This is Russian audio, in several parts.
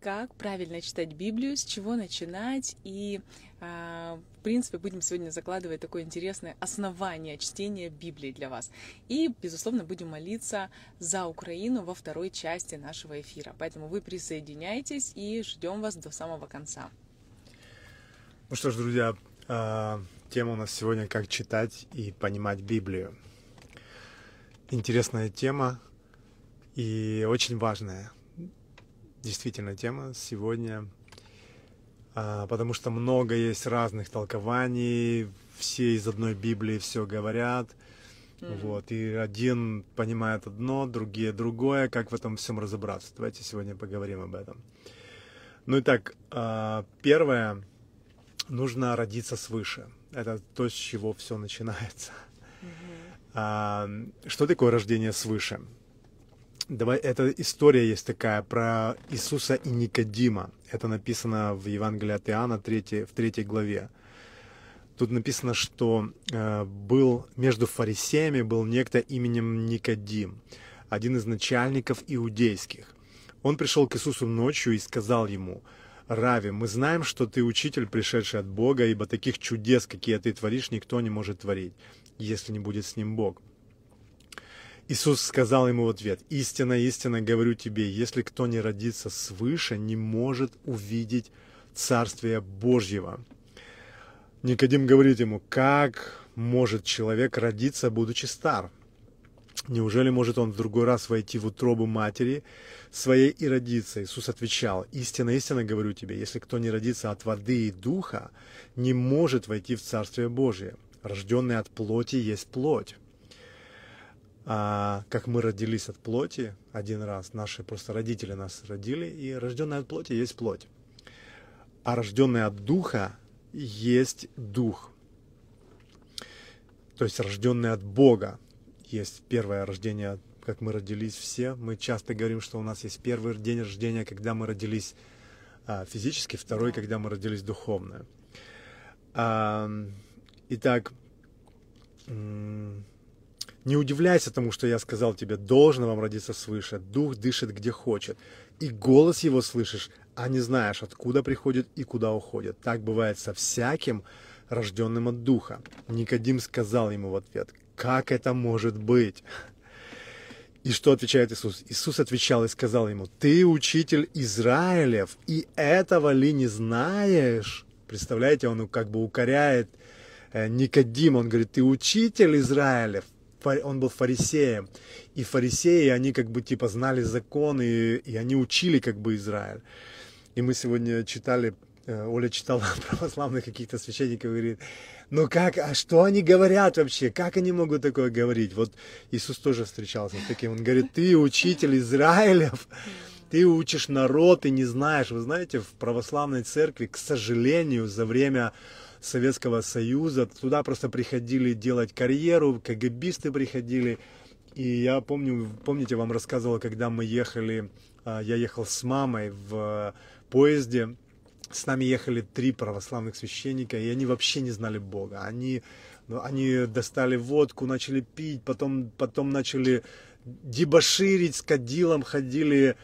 как правильно читать Библию, с чего начинать и а, в принципе, будем сегодня закладывать такое интересное основание чтения Библии для вас. И, безусловно, будем молиться за Украину во второй части нашего эфира. Поэтому вы присоединяйтесь и ждем вас до самого конца. Ну что ж, друзья, а, тема у нас сегодня «Как читать и понимать Библию». Интересная тема и очень важная. Действительно, тема сегодня а, потому что много есть разных толкований, все из одной Библии все говорят. Mm-hmm. Вот, и один понимает одно, другие другое. Как в этом всем разобраться? Давайте сегодня поговорим об этом. Ну и так, а, первое, нужно родиться свыше. Это то, с чего все начинается. Mm-hmm. Что такое рождение свыше? Давай, эта история есть такая про Иисуса и Никодима. Это написано в Евангелии от Иоанна 3, в третьей главе. Тут написано, что э, был между фарисеями был некто именем Никодим, один из начальников иудейских. Он пришел к Иисусу ночью и сказал ему, «Рави, мы знаем, что ты учитель, пришедший от Бога, ибо таких чудес, какие ты творишь, никто не может творить, если не будет с ним Бог». Иисус сказал ему в ответ, «Истинно, истинно говорю тебе, если кто не родится свыше, не может увидеть Царствие Божьего». Никодим говорит ему, как может человек родиться, будучи стар? Неужели может он в другой раз войти в утробу матери своей и родиться? Иисус отвечал, истинно, истинно говорю тебе, если кто не родится от воды и духа, не может войти в Царствие Божие. Рожденный от плоти есть плоть а, как мы родились от плоти один раз, наши просто родители нас родили, и рожденная от плоти есть плоть. А рожденная от духа есть дух. То есть рожденный от Бога есть первое рождение, как мы родились все. Мы часто говорим, что у нас есть первый день рождения, когда мы родились а, физически, второй, когда мы родились духовно. А, итак, не удивляйся тому, что я сказал тебе, должно вам родиться свыше. Дух дышит где хочет. И голос его слышишь, а не знаешь, откуда приходит и куда уходит. Так бывает со всяким, рожденным от Духа. Никодим сказал ему в ответ, как это может быть? И что отвечает Иисус? Иисус отвечал и сказал ему, ты учитель Израилев, и этого ли не знаешь? Представляете, он как бы укоряет э, Никодим, он говорит, ты учитель Израилев, он был фарисеем. И фарисеи, они как бы типа знали закон, и, и они учили как бы Израиль. И мы сегодня читали, э, Оля читала православных каких-то священников, и говорит, ну как, а что они говорят вообще? Как они могут такое говорить? Вот Иисус тоже встречался с таким. Он говорит, ты учитель Израилев, ты учишь народ и не знаешь. Вы знаете, в православной церкви, к сожалению, за время Советского Союза. Туда просто приходили делать карьеру, КГБисты приходили. И я помню, помните, вам рассказывал, когда мы ехали, а, я ехал с мамой в поезде, с нами ехали три православных священника, и они вообще не знали Бога. Они, ну, они достали водку, начали пить, потом, потом начали дебоширить, с кадилом ходили,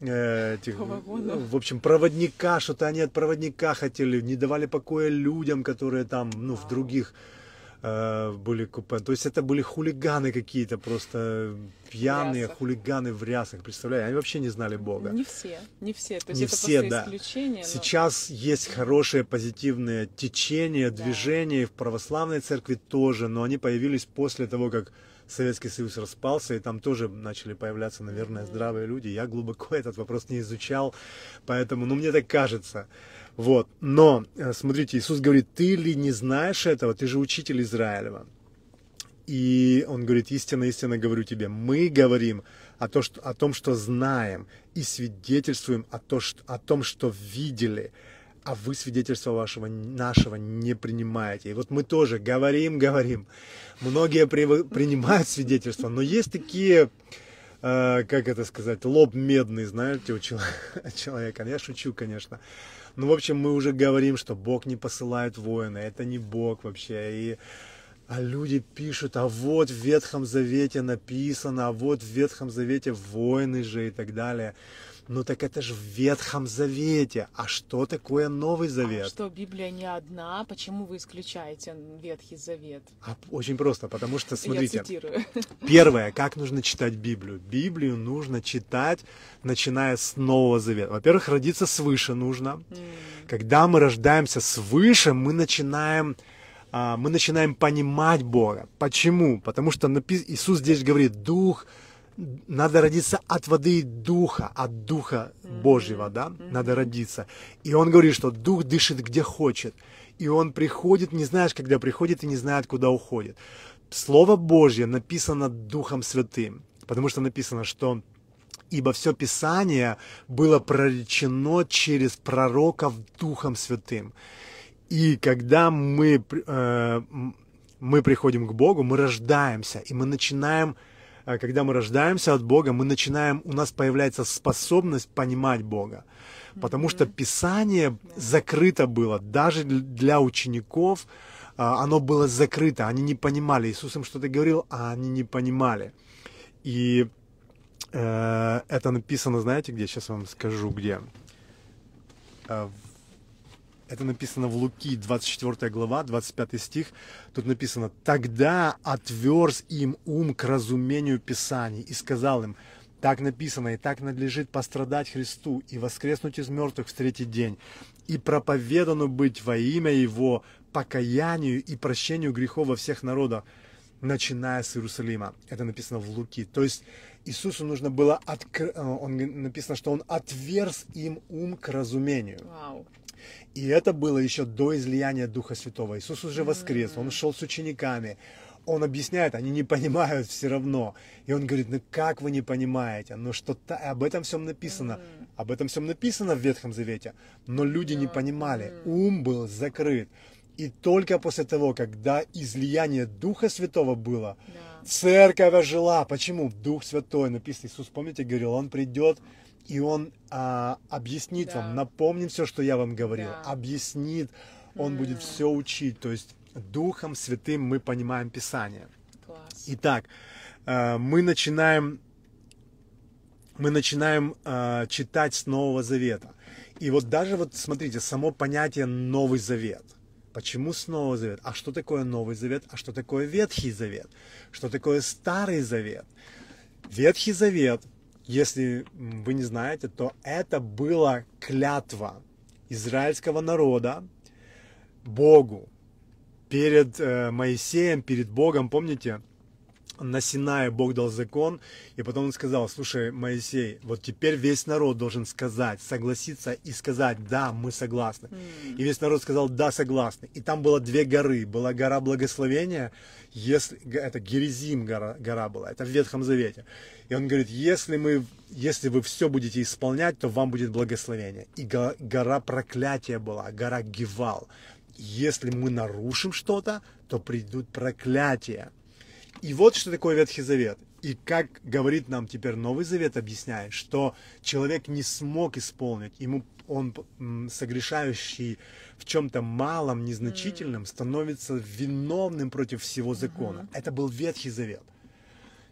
Э, этих, ну, в общем, проводника, что-то они от проводника хотели, не давали покоя людям, которые там, ну, в других э, были купе. То есть это были хулиганы какие-то, просто пьяные хулиганы в рясах, представляете? Они вообще не знали Бога. Не все, не все. То есть не это все, да. исключение. Но... Сейчас есть хорошие позитивные течения, да. движения в православной церкви тоже, но они появились после того, как Советский Союз распался, и там тоже начали появляться, наверное, здравые люди. Я глубоко этот вопрос не изучал, поэтому, ну, мне так кажется. Вот. Но, э, смотрите, Иисус говорит, ты ли не знаешь этого? Ты же учитель Израилева. И он говорит, истинно, истинно говорю тебе, мы говорим о, то, что, о том, что знаем, и свидетельствуем о, то, что, о том, что видели, а вы свидетельства вашего, нашего не принимаете. И вот мы тоже говорим, говорим. Многие при, принимают свидетельства, но есть такие, э, как это сказать, лоб медный, знаете, у человека. Я шучу, конечно. Ну, в общем, мы уже говорим, что Бог не посылает воина, это не Бог вообще. И а люди пишут, а вот в Ветхом Завете написано, а вот в Ветхом Завете войны же и так далее. Ну так это же в Ветхом Завете. А что такое Новый Завет? А что, Библия не одна? Почему вы исключаете Ветхий Завет? А, очень просто, потому что, смотрите, Я цитирую. первое, как нужно читать Библию? Библию нужно читать, начиная с Нового Завета. Во-первых, родиться свыше нужно. Когда мы рождаемся свыше, мы начинаем а, мы начинаем понимать Бога. Почему? Потому что Иисус здесь говорит, Дух, надо родиться от воды и духа, от духа Божьего, да, надо родиться. И он говорит, что дух дышит где хочет. И он приходит, не знаешь, когда приходит, и не знает, куда уходит. Слово Божье написано Духом Святым, потому что написано, что ибо все Писание было проречено через пророков Духом Святым. И когда мы, э, мы приходим к Богу, мы рождаемся, и мы начинаем когда мы рождаемся от Бога, мы начинаем, у нас появляется способность понимать Бога. Потому что Писание закрыто было, даже для учеников а, оно было закрыто, они не понимали. Иисус им что-то говорил, а они не понимали. И э, это написано, знаете, где? Сейчас вам скажу, где. Это написано в Луки, 24 глава, 25 стих. Тут написано, «Тогда отверз им ум к разумению Писаний и сказал им, так написано, и так надлежит пострадать Христу и воскреснуть из мертвых в третий день, и проповедану быть во имя Его покаянию и прощению грехов во всех народах, начиная с Иерусалима. Это написано в Луки. То есть Иисусу нужно было, откр... Э, он, написано, что Он отверз им ум к разумению. Wow. И это было еще до излияния Духа Святого. Иисус уже воскрес, Он шел с учениками. Он объясняет, они не понимают все равно. И он говорит, ну как вы не понимаете? Ну что-то об этом всем написано. Об этом всем написано в Ветхом Завете. Но люди не понимали. Ум был закрыт. И только после того, когда излияние Духа Святого было, да. церковь жила. Почему? Дух Святой, написано, Иисус, помните, говорил, Он придет и он а, объяснит да. вам, напомнит все, что я вам говорил, да. объяснит, он mm. будет все учить. То есть Духом Святым мы понимаем Писание. Класс. Итак, э, мы начинаем, мы начинаем э, читать с Нового Завета. И вот даже вот смотрите, само понятие Новый Завет. Почему с Нового Завета? А что такое Новый Завет? А что такое Ветхий Завет? Что такое Старый Завет? Ветхий Завет если вы не знаете, то это была клятва израильского народа Богу перед э, Моисеем, перед Богом, помните, на Синае Бог дал закон, и потом он сказал, слушай, Моисей, вот теперь весь народ должен сказать, согласиться и сказать, да, мы согласны. Mm. И весь народ сказал, да, согласны. И там было две горы. Была гора благословения, если, это Герезим гора, гора была, это в Ветхом Завете. И он говорит, если, мы, если вы все будете исполнять, то вам будет благословение. И гора проклятия была, гора Гевал. Если мы нарушим что-то, то придут проклятия. И вот что такое Ветхий Завет. И как говорит нам теперь Новый Завет, объясняет, что человек не смог исполнить, ему он согрешающий в чем-то малом, незначительном, становится виновным против всего закона. Это был Ветхий Завет.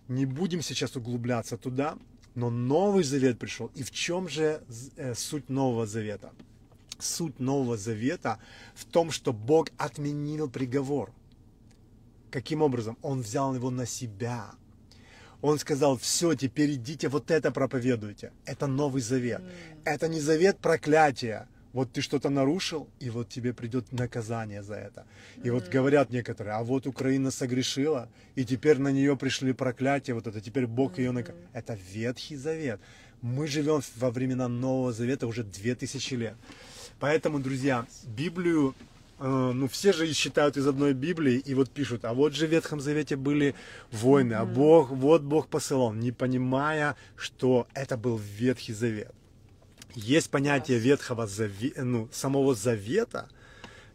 Не будем сейчас углубляться туда, но Новый Завет пришел. И в чем же э, суть Нового Завета? Суть Нового Завета в том, что Бог отменил приговор – Каким образом? Он взял его на себя. Он сказал, все, теперь идите, вот это проповедуйте. Это Новый Завет. Это не завет проклятия. Вот ты что-то нарушил, и вот тебе придет наказание за это. И вот говорят некоторые, а вот Украина согрешила, и теперь на нее пришли проклятия, вот это теперь Бог ее наказал. Это Ветхий Завет. Мы живем во времена Нового Завета уже две тысячи лет. Поэтому, друзья, Библию Э, ну, все же считают из одной Библии и вот пишут, а вот же в Ветхом Завете были войны, а Бог, вот Бог посылал, не понимая, что это был Ветхий Завет. Есть понятие Ветхого Завета, ну, самого Завета.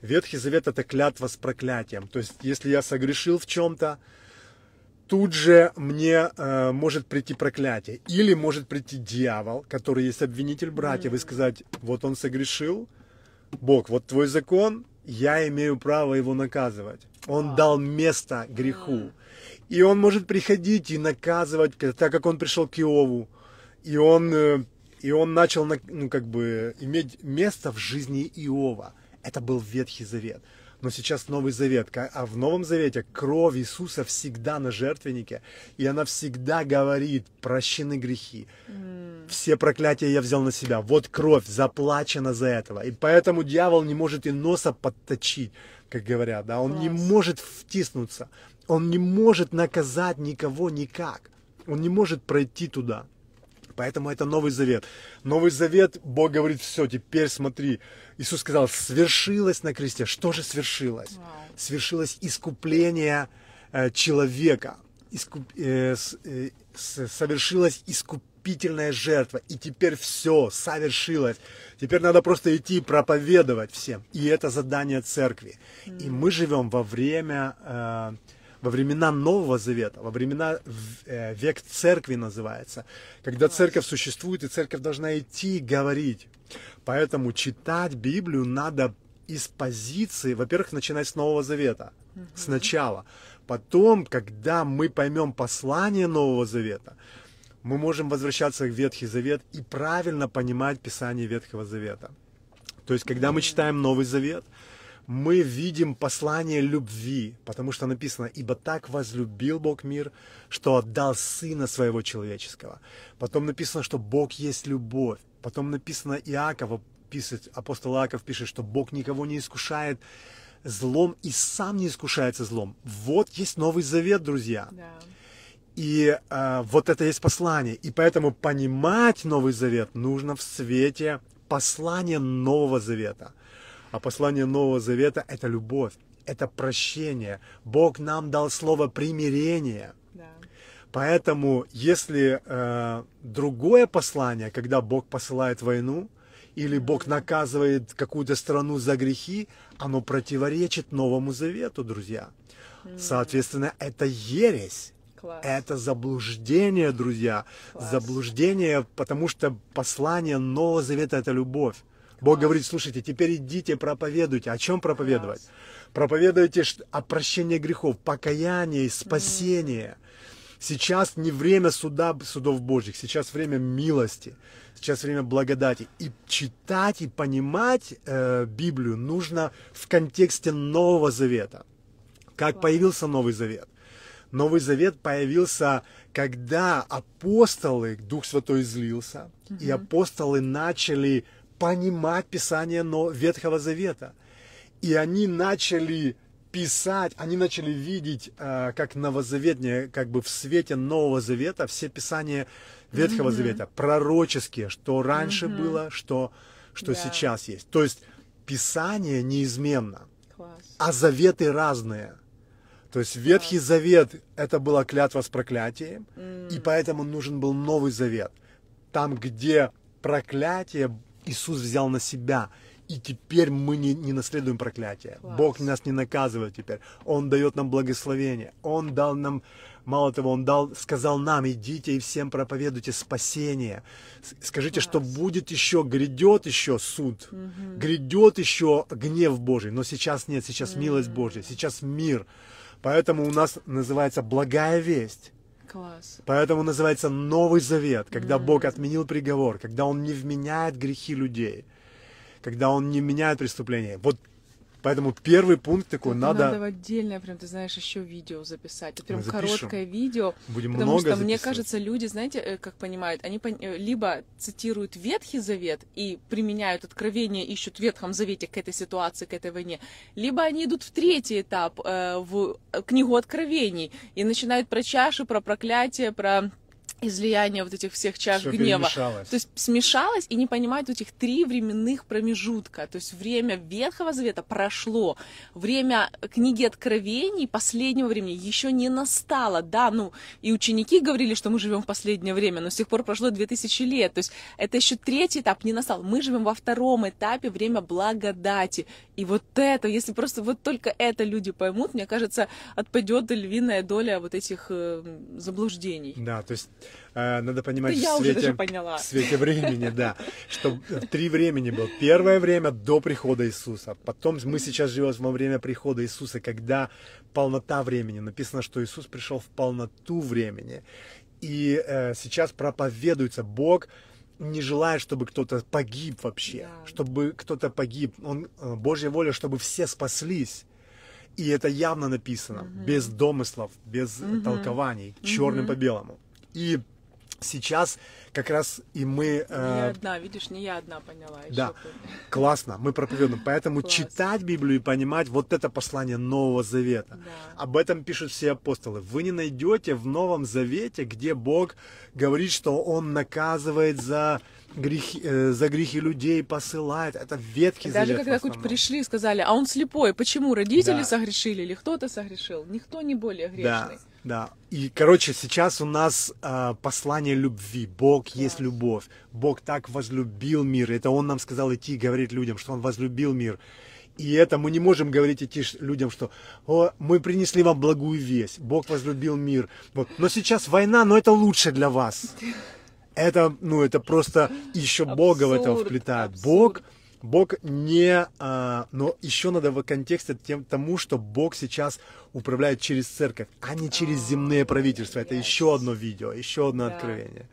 Ветхий Завет это клятва с проклятием. То есть, если я согрешил в чем-то, тут же мне э, может прийти проклятие. Или может прийти дьявол, который есть обвинитель братьев, и сказать, вот он согрешил, Бог, вот твой закон, я имею право его наказывать. Он дал место греху. И он может приходить и наказывать, так как он пришел к Иову. И он, э, И он начал, ну, как бы, иметь место в жизни Иова. Это был Ветхий Завет но сейчас Новый Завет. А в Новом Завете кровь Иисуса всегда на жертвеннике, и она всегда говорит, прощены грехи. Все проклятия я взял на себя. Вот кровь заплачена за этого. И поэтому дьявол не может и носа подточить, как говорят. Да? Он Класс. не может втиснуться. Он не может наказать никого никак. Он не может пройти туда. Поэтому это Новый Завет. Новый Завет, Бог говорит, все, теперь смотри. Иисус сказал, свершилось на кресте. Что же свершилось? Wow. Свершилось искупление э, человека. Искуп, э, с, э, с, совершилась искупительная жертва. И теперь все совершилось. Теперь надо просто идти проповедовать всем. И это задание церкви. Mm. И мы живем во время... Э, во времена Нового Завета, во времена э, век церкви называется, когда церковь существует, и церковь должна идти и говорить. Поэтому читать Библию надо из позиции, во-первых, начинать с Нового Завета, угу. сначала. Потом, когда мы поймем послание Нового Завета, мы можем возвращаться в Ветхий Завет и правильно понимать Писание Ветхого Завета. То есть, когда мы читаем Новый Завет, мы видим послание любви, потому что написано, ибо так возлюбил Бог мир, что отдал Сына Своего Человеческого. Потом написано, что Бог есть любовь. Потом написано, Иаков, пишет, апостол Иаков пишет, что Бог никого не искушает злом и сам не искушается злом. Вот есть Новый Завет, друзья. Да. И э, вот это есть послание. И поэтому понимать Новый Завет нужно в свете послания Нового Завета. А послание Нового Завета – это любовь, это прощение. Бог нам дал слово примирение. Да. Поэтому, если э, другое послание, когда Бог посылает войну, или Бог наказывает какую-то страну за грехи, оно противоречит Новому Завету, друзья. Соответственно, это ересь. Класс. Это заблуждение, друзья. Класс. Заблуждение, потому что послание Нового Завета – это любовь. Бог говорит, слушайте, теперь идите, проповедуйте. О чем проповедовать? Проповедуйте о прощении грехов, покаянии, спасении. Сейчас не время суда, судов Божьих, сейчас время милости, сейчас время благодати. И читать и понимать э, Библию нужно в контексте Нового Завета. Как появился Новый Завет? Новый Завет появился, когда апостолы, Дух Святой излился, угу. и апостолы начали понимать Писание Ветхого Завета. И они начали писать, они начали видеть, э, как новозаветнее, как бы в свете Нового Завета, все Писания Ветхого mm-hmm. Завета, пророческие, что раньше mm-hmm. было, что, что yeah. сейчас есть. То есть Писание неизменно, Класс. а заветы разные. То есть Ветхий Завет это была клятва с проклятием, mm. и поэтому нужен был Новый Завет. Там, где проклятие Иисус взял на себя. И теперь мы не, не наследуем проклятие. Класс. Бог нас не наказывает теперь. Он дает нам благословение. Он дал нам, мало того, Он дал, сказал нам, идите и всем проповедуйте спасение. Скажите, Класс. что будет еще, грядет еще суд, угу. грядет еще гнев Божий. Но сейчас нет, сейчас угу. милость Божья, сейчас мир. Поэтому у нас называется благая весть. Класс. Поэтому называется Новый Завет, когда mm. Бог отменил приговор, когда Он не вменяет грехи людей, когда Он не меняет преступления. Вот Поэтому первый пункт такой Это надо... Надо отдельное, прям, ты знаешь, еще видео записать. Это прям короткое видео. Будем потому много что, записывать. мне кажется, люди, знаете, э, как понимают, они э, либо цитируют Ветхий Завет и применяют откровение, ищут в Ветхом Завете к этой ситуации, к этой войне, либо они идут в третий этап, э, в книгу Откровений, и начинают про чаши, про проклятие, про излияние вот этих всех чаш Всё гнева. То есть смешалось и не понимают этих три временных промежутка. То есть время Ветхого Завета прошло, время книги Откровений последнего времени еще не настало. Да, ну и ученики говорили, что мы живем в последнее время, но с тех пор прошло 2000 лет. То есть это еще третий этап не настал. Мы живем во втором этапе, время благодати. И вот это, если просто вот только это люди поймут, мне кажется, отпадет львиная доля вот этих э, заблуждений. Да, то есть надо понимать да в, свете, в свете времени, да, что три времени было. Первое время до прихода Иисуса, потом мы сейчас живем во время прихода Иисуса, когда полнота времени. Написано, что Иисус пришел в полноту времени. И э, сейчас проповедуется Бог, не желает, чтобы кто-то погиб вообще, Да. чтобы кто-то погиб. Он, э, Божья воля, чтобы все спаслись. И это явно написано, без домыслов, без толкований, черным по белому. И сейчас как раз и мы... Э, одна, видишь, не я одна поняла. Да, классно, мы проповедуем. Поэтому Класс. читать Библию и понимать вот это послание Нового Завета. Да. Об этом пишут все апостолы. Вы не найдете в Новом Завете, где Бог говорит, что Он наказывает за грехи, э, за грехи людей, посылает. Это Ветхий Даже Завет. в когда пришли и сказали, а он слепой, почему? Родители Да. согрешили или кто-то согрешил? Никто не более грешный. да. И, короче, сейчас у нас а, послание любви. Бог есть любовь. Бог так возлюбил мир. Это Он нам сказал идти и говорить людям, что Он возлюбил мир. И это мы не можем говорить идти людям, что О, мы принесли вам благую весть. Бог возлюбил мир. Вот. Но сейчас война, но это лучше для вас. Это, ну, это просто еще Бога в это вплетает. абсурд. Бог Бог не, а, но еще надо в контексте тем, тому, что Бог сейчас управляет через церковь, а не через земные правительства. Это еще одно видео, еще одно Да. откровение.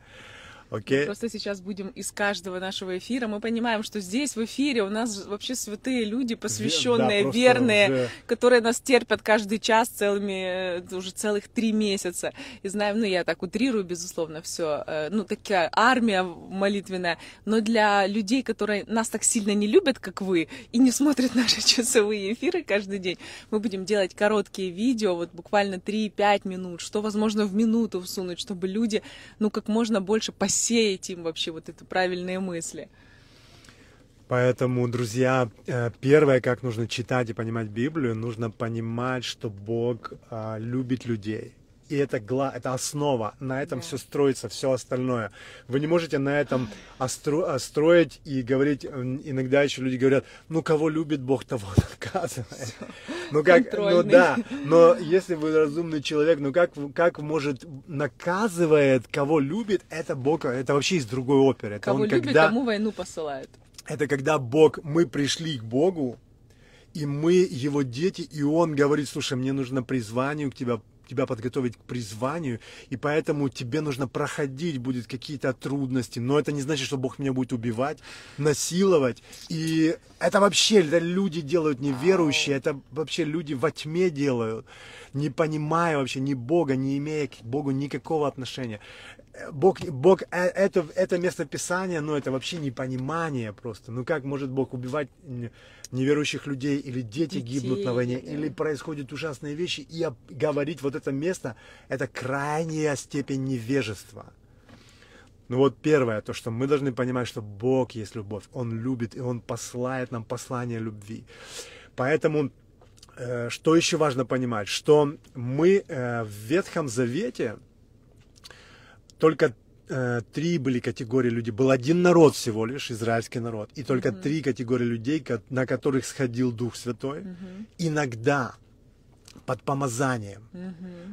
Мы Окей? Просто сейчас будем из каждого нашего эфира. Мы понимаем, что здесь в эфире у нас вообще святые люди, посвященные, просто верные, уже- которые нас терпят каждый час целыми, э, уже целых три месяца. И знаем, ну я так утрирую, безусловно, все. Ну такая армия молитвенная. Но для людей, которые нас так сильно не любят, как вы, и не смотрят наши часовые эфиры каждый день, мы будем делать короткие видео, вот буквально 3-5 минут, что возможно в минуту всунуть, чтобы люди, ну как можно больше посеять им вообще вот это правильные мысли. Поэтому, друзья, э, первое, как нужно читать и понимать Библию, нужно понимать, что Бог а, любит людей. И это, гла- это основа, на этом Да. все строится, все остальное. Вы не можете на этом остро- а, строить и говорить, иногда еще люди говорят, ну кого любит Бог, того наказывает. Ну как, ну да, но если вы разумный человек, ну как, как может наказывает, кого любит, это Бог, это вообще из другой оперы. Это Кого он любит, когда- тому войну посылают. это когда Бог, мы пришли к Богу, и мы его дети, и Он говорит, слушай, мне нужно призванию к тебя, тебя подготовить к призванию, и поэтому тебе нужно проходить, будет какие-то трудности, но это не значит, что Бог меня будет убивать, насиловать, и это вообще это люди делают неверующие, это вообще люди во тьме делают, не понимая вообще ни Бога, не имея к Богу никакого отношения. Бог, Бог, э, это, это место Писания, ну, это вообще непонимание просто. Ну, как может Бог убивать неверующих людей, или дети Детей, гибнут на войне, да. или происходят ужасные вещи, и говорить вот это место, это крайняя степень невежества. Ну вот первое, то, что мы должны понимать, что Бог есть любовь, Он любит, и Он посылает нам послание любви. Поэтому, э, что еще важно понимать, что мы э, в Ветхом Завете, только э, три были категории людей. Был один народ всего лишь, израильский народ. И только три категории людей, на которых сходил Дух Святой. Иногда под помазанием.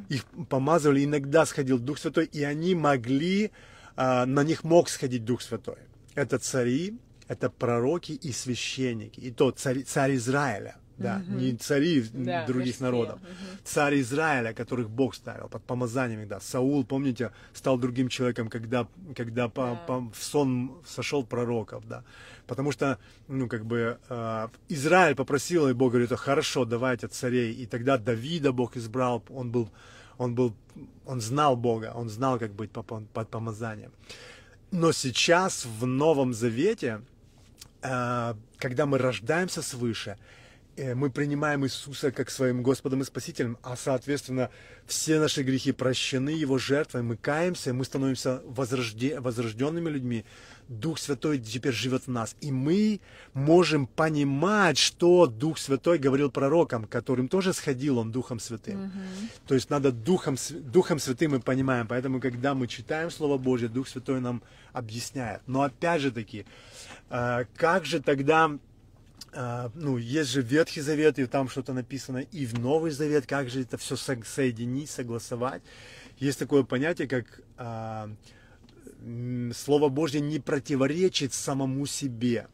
Их помазывали, иногда сходил Дух Святой, и они могли, а, на них мог сходить Дух Святой. Это цари, это пророки и священники. И то царь, царь Израиля. Да, не цари Да, других народов. Царь Израиля, которых Бог ставил под помазанием иногда. Саул, помните, стал другим человеком, когда, когда по- Да. по- в сон сошел пророков, да. Потому что, ну, как бы, э, Израиль попросил, и Бог говорит, хорошо, давайте царей. И тогда Давида Бог избрал, он был, он был, он знал Бога, он знал, как быть по- по- под помазанием. Но сейчас в Новом Завете, э, когда мы рождаемся свыше, мы принимаем Иисуса как своим Господом и Спасителем, а соответственно все наши грехи прощены Его жертвой, мы каемся, мы становимся возрожде- возрожденными людьми. Дух Святой теперь живет в нас, и мы можем понимать, что Дух Святой говорил пророкам, которым тоже сходил Он Духом Святым. То есть надо Духом, Духом Святым мы понимаем, поэтому когда мы читаем Слово Божье, Дух Святой нам объясняет. Но опять же таки, э, как же тогда ну, есть же Ветхий Завет, и там что-то написано, и в Новый Завет, как же это все соединить, согласовать. Есть такое понятие, как а, Слово Божье не противоречит самому себе.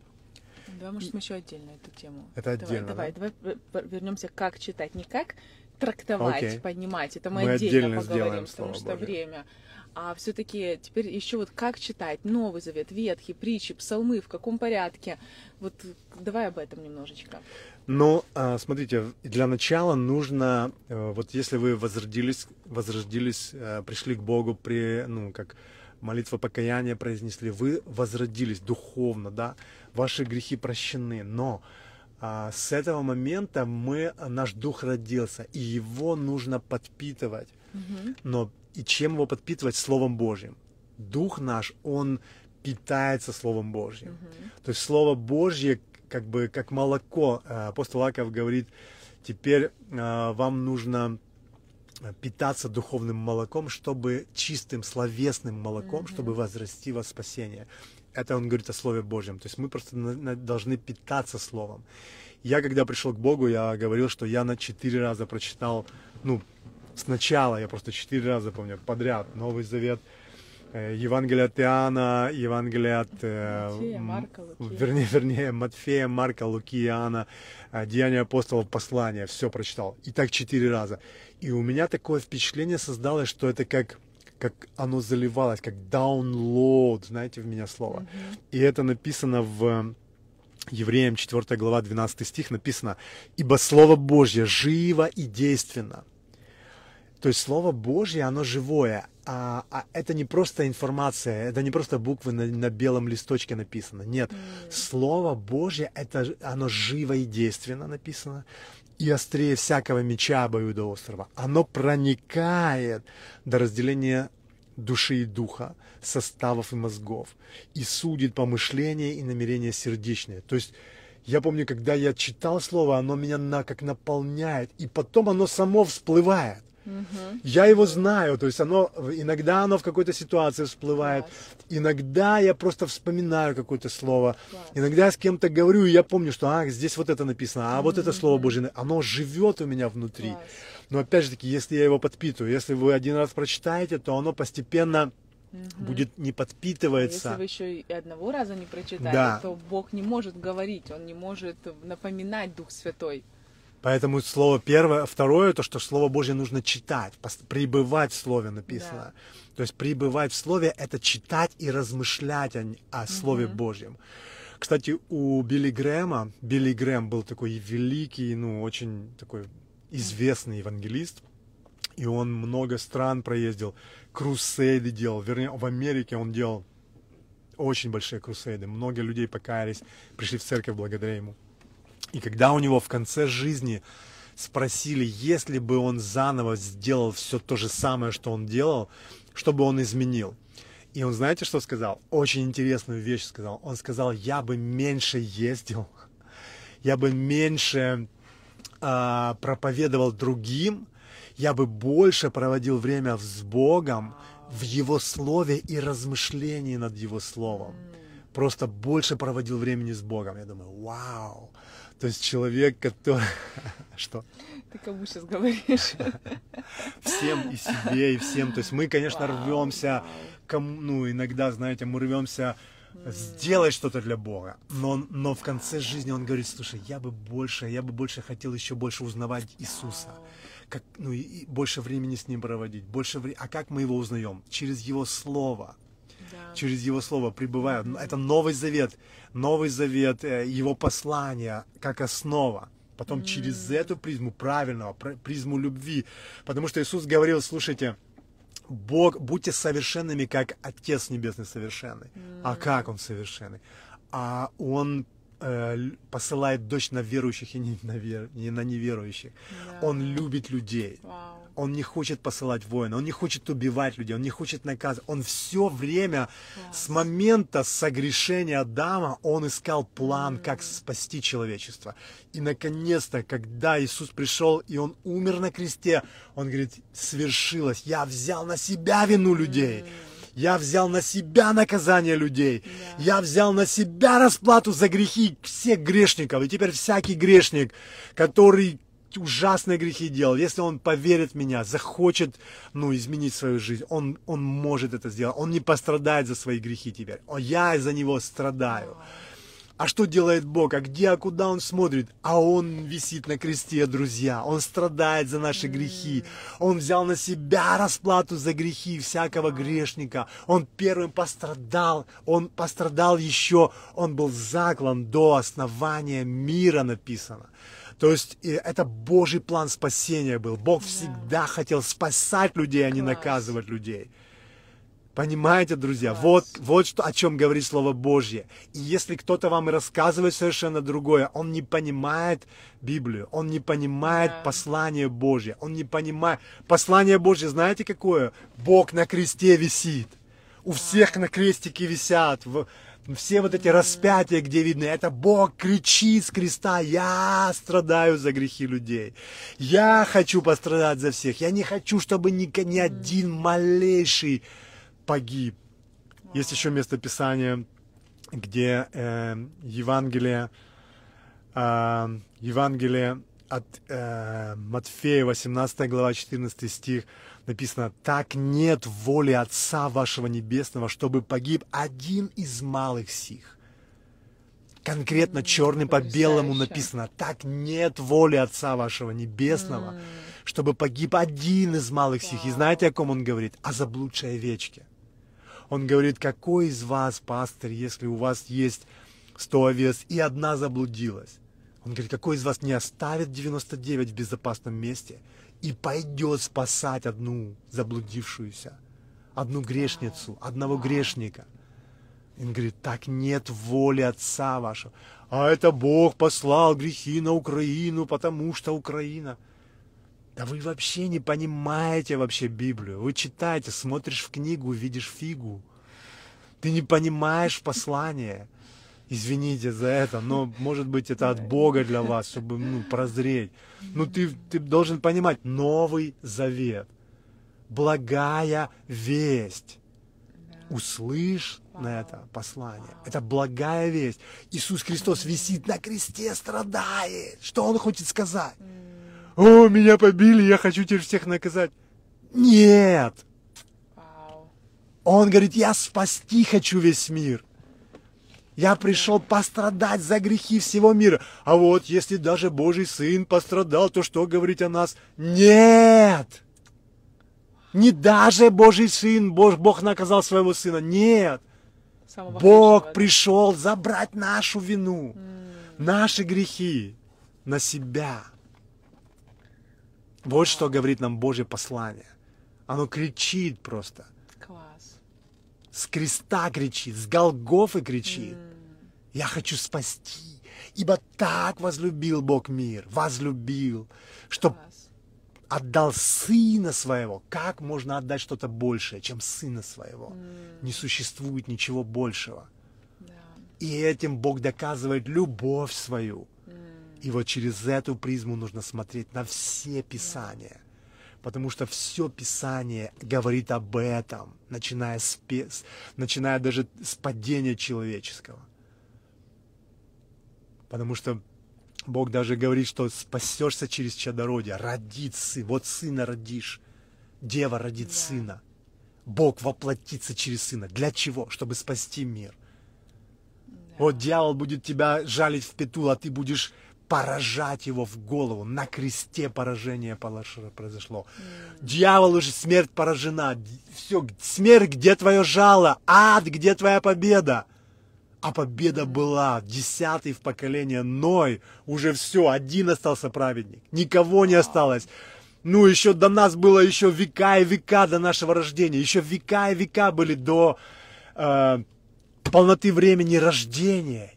Да, может, мы еще отдельно эту тему. Это Давай, отдельно, Давай, давай, вернемся, как читать. Не как трактовать, Окей. понимать. Это мы, Мы отдельно, отдельно поговорим, потому что Богу. время. А все-таки теперь еще вот как читать Новый Завет, Ветхий, притчи, псалмы, в каком порядке? Вот давай об этом немножечко. Ну, а, смотрите, для начала нужно, э, вот если вы возродились, возродились, э, пришли к Богу при, ну, как молитва покаяния произнесли, вы возродились духовно, да, ваши грехи прощены, но а, с этого момента мы, наш дух родился, и его нужно подпитывать. Но и чем его подпитывать? Словом Божьим. Дух наш, он питается Словом Божьим. То есть Слово Божье, как бы как молоко. Э, Апостол Аков говорит, теперь э, вам нужно питаться духовным молоком, чтобы чистым словесным молоком, чтобы возрасти во спасение. Это он говорит о Слове Божьем. То есть мы просто должны питаться Словом. Я, когда пришел к Богу, я говорил, что я на четыре раза прочитал, ну, сначала, я просто четыре раза помню, подряд, Новый Завет, э, Евангелие от Иоанна, Евангелие от... э, Матфея, Марка, Луки. Вернее, вернее, Матфея, Марка, Луки, Иоанна, э, Деяния апостолов, послания, все прочитал. И так четыре раза. И у меня такое впечатление создалось, что это как как оно заливалось, как download, знаете, в меня слово. И это написано в Евреям 4 глава 12 стих написано «Ибо Слово Божье живо и действенно». То есть Слово Божье, оно живое, а, а это не просто информация, это не просто буквы на, на белом листочке написано. Нет, Слово Божье, это, оно живо и действенно написано, и острее всякого меча обоюдоострого. Оно проникает до разделения души и духа, составов и мозгов, и судит помышления и намерения сердечные. То есть я помню, когда я читал слово, оно меня на, как наполняет, и потом оно само всплывает. Я его знаю, то есть оно иногда оно в какой-то ситуации всплывает, иногда я просто вспоминаю какое-то слово, Класс. иногда я с кем-то говорю, и я помню, что а, здесь вот это написано, а вот это слово Божье, оно живет у меня внутри. Класс. Но опять же таки, если я его подпитываю, если вы один раз прочитаете, то оно постепенно будет не А подпитывается. Если вы еще и одного раза не прочитали, Да. то Бог не может говорить, Он не может напоминать Дух Святой. Поэтому слово первое, второе, то, что Слово Божье нужно читать, пребывать в Слове написано. То есть пребывать в Слове – это читать и размышлять о, о Слове Божьем. Кстати, у Билли Грэма, Билли Грэм был такой великий, ну, очень такой известный евангелист, и он много стран проездил, крусейды делал, вернее, в Америке он делал очень большие крусейды, много людей покаялись, пришли в церковь благодаря ему. И когда у него в конце жизни спросили, если бы он заново сделал все то же самое, что он делал, что бы он изменил. И он, знаете, что сказал? Очень интересную вещь сказал. Он сказал, я бы меньше ездил, я бы меньше а, проповедовал другим, я бы больше проводил время с Богом в Его Слове и размышлении над Его Словом. Просто больше проводил времени с Богом. Я думаю, вау. То есть человек, который... Что? Ты кому сейчас говоришь? Всем и себе, и всем. То есть мы, конечно, Вау, рвемся, кому, ну, иногда, знаете, мы рвемся сделать что-то для Бога. Но, но в конце жизни он говорит, слушай, я бы больше, я бы больше хотел еще больше узнавать Иисуса. Как, ну, и, и больше времени с Ним проводить. Больше вре- А как мы Его узнаем? Через Его Слово. Да. через Его Слово пребывают. Это Новый Завет, Новый Завет, э, Его послание как основа. Потом через эту призму правильного, пр- призму любви. Потому что Иисус говорил, слушайте, Бог, будьте совершенными, как Отец Небесный совершенный. А как Он совершенный? А Он э, посылает дождь на верующих и не на, вер- не на неверующих. Да. Он любит людей. Вау. Он не хочет посылать воина, он не хочет убивать людей, он не хочет наказывать. Он все время с момента согрешения Адама, он искал план, как спасти человечество. И наконец-то, когда Иисус пришел и он умер на кресте, он говорит, свершилось, я взял на себя вину людей. Я взял на себя наказание людей. Я взял на себя расплату за грехи всех грешников. И теперь всякий грешник, который ужасные грехи делал, если он поверит в меня, захочет ну, изменить свою жизнь, он, он может это сделать. Он не пострадает за свои грехи теперь. О, Я за него страдаю. А что делает Бог? А где, а куда Он смотрит? А Он висит на кресте, друзья. Он страдает за наши грехи. Он взял на себя расплату за грехи всякого грешника. Он первым пострадал. Он пострадал еще. Он был заклан до основания мира, написано. То есть это Божий план спасения был. Бог всегда хотел спасать людей, а не наказывать людей. Понимаете, друзья? Вот, вот что, о чем говорит Слово Божье. И если кто-то вам рассказывает совершенно другое, он не понимает Библию, он не понимает да. послание Божье, он не понимает... Послание Божье, знаете какое? Бог на кресте висит. У всех на крестике висят. Все вот эти распятия, где видно, это Бог кричит с креста, я страдаю за грехи людей. Я хочу пострадать за всех. Я не хочу, чтобы ни, ни один малейший погиб. Есть еще место Писания, где э, Евангелие, э, Евангелие от э, Матфея, 18 глава, 14 стих, написано, «Так нет воли Отца вашего Небесного, чтобы погиб один из малых сих». Конкретно черным по белому написано, «Так нет воли Отца вашего Небесного, чтобы погиб один из малых сих». И знаете, о ком он говорит? О заблудшей овечке. Он говорит, какой из вас, пастор, если у вас есть 100 овец и одна заблудилась? Он говорит, какой из вас не оставит 99 в безопасном месте и пойдет спасать одну заблудившуюся, одну грешницу, одного грешника? Он говорит, так нет воли Отца вашего. А это Бог послал грехи на Украину, потому что Украина – да вы вообще не понимаете вообще Библию. Вы читаете, смотришь в книгу, видишь фигу. Ты не понимаешь послание. Извините за это, но может быть это от Бога для вас, чтобы ну, прозреть. Ну ты, ты должен понимать, Новый Завет, благая весть. Услышь на это послание. Это благая весть. Иисус Христос висит на кресте, страдает. Что Он хочет сказать? о, меня побили, я хочу теперь всех наказать. Нет. Он говорит, я спасти хочу весь мир. Я пришел пострадать за грехи всего мира. А вот если даже Божий Сын пострадал, то что говорить о нас? Нет! Не даже Божий Сын, Бог, Бог наказал своего Сына. Нет! Самого Бог пришел, пришел забрать нашу вину, mm. наши грехи на себя. Вот что говорит нам Божье послание. Оно кричит просто. Класс. С креста кричит, с Голгофы кричит. Mm. Я хочу спасти, ибо так возлюбил Бог мир, возлюбил, что отдал Сына Своего. Как можно отдать что-то большее, чем Сына Своего? Mm. Не существует ничего большего. Yeah. И этим Бог доказывает любовь свою. И вот через эту призму нужно смотреть на все Писания. Потому что все Писание говорит об этом, начиная, с, начиная даже с падения человеческого. Потому что Бог даже говорит, что спасешься через чадородие, родит сын, вот сына родишь, дева родит да. сына. Бог воплотится через сына. Для чего? Чтобы спасти мир. Да. Вот дьявол будет тебя жалить в пету, а ты будешь поражать его в голову. На кресте поражение произошло. Mm. Дьявол уже смерть поражена. Все, смерть, где твое жало? Ад, где твоя победа? А победа была, десятый в поколение Ной, уже все, один остался праведник, никого не осталось. Ну, еще до нас было еще века и века до нашего рождения, еще века и века были до э, полноты времени рождения.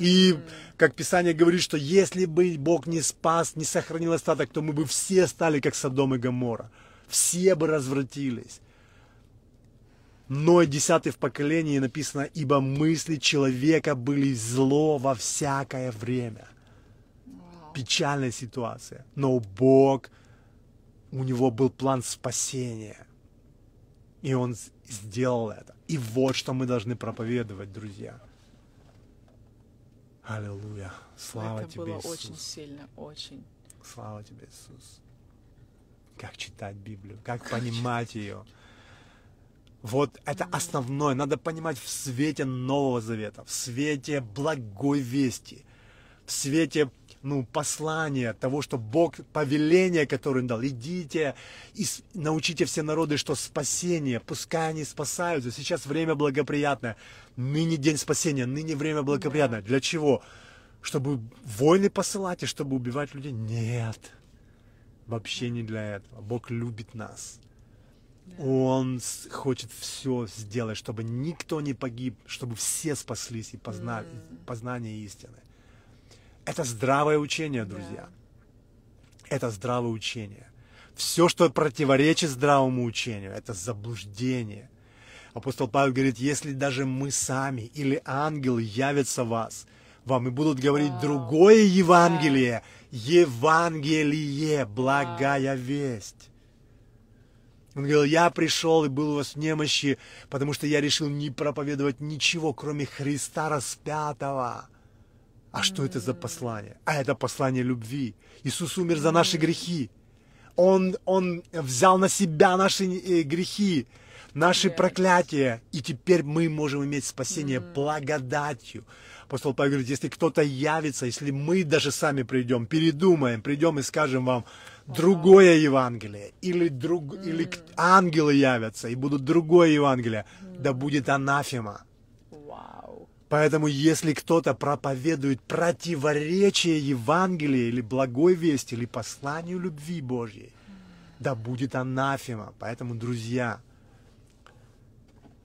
И как Писание говорит, что если бы Бог не спас, не сохранил остаток, то мы бы все стали как Содом и Гомора. Все бы развратились. Но десятый в поколении написано, ибо мысли человека были зло во всякое время. Печальная ситуация. Но Бог, у него был план спасения. И он сделал это. И вот что мы должны проповедовать, друзья – Аллилуйя. Слава Это тебе, было Иисус. очень сильно, очень. Слава тебе, Иисус. Как читать Библию, как понимать ее. Вот это основное. Надо понимать в свете Нового Завета, в свете благой вести, в свете ну, послания того, что Бог, повеление, которое Он дал, идите и научите все народы, что спасение, пускай они спасаются. Сейчас время благоприятное. Ныне день спасения, ныне время благоприятное. Для чего? Чтобы войны посылать и чтобы убивать людей? Нет. Вообще не для этого. Бог любит нас. Он хочет все сделать, чтобы никто не погиб, чтобы все спаслись и познали mm. познание истины. Это здравое учение, друзья. Yeah. Это здравое учение. Все, что противоречит здравому учению, это заблуждение. Апостол Павел говорит, если даже мы сами или ангелы явятся вас, вам и будут говорить wow. другое Евангелие, Евангелие, благая wow. весть. Он говорил, я пришел и был у вас в немощи, потому что я решил не проповедовать ничего, кроме Христа распятого. А что это за послание? А это послание любви. Иисус умер за наши грехи. Он, он взял на себя наши э, грехи, наши проклятия. И теперь мы можем иметь спасение благодатью. Апостол Павел говорит, если кто-то явится, если мы даже сами придем, передумаем, придем и скажем вам, другое Евангелие, или, друг, mm. или ангелы явятся и будут другое Евангелие, mm. да будет анафема. Wow. Поэтому, если кто-то проповедует противоречие Евангелия или благой вести, или посланию любви Божьей, mm. да будет анафема. Поэтому, друзья,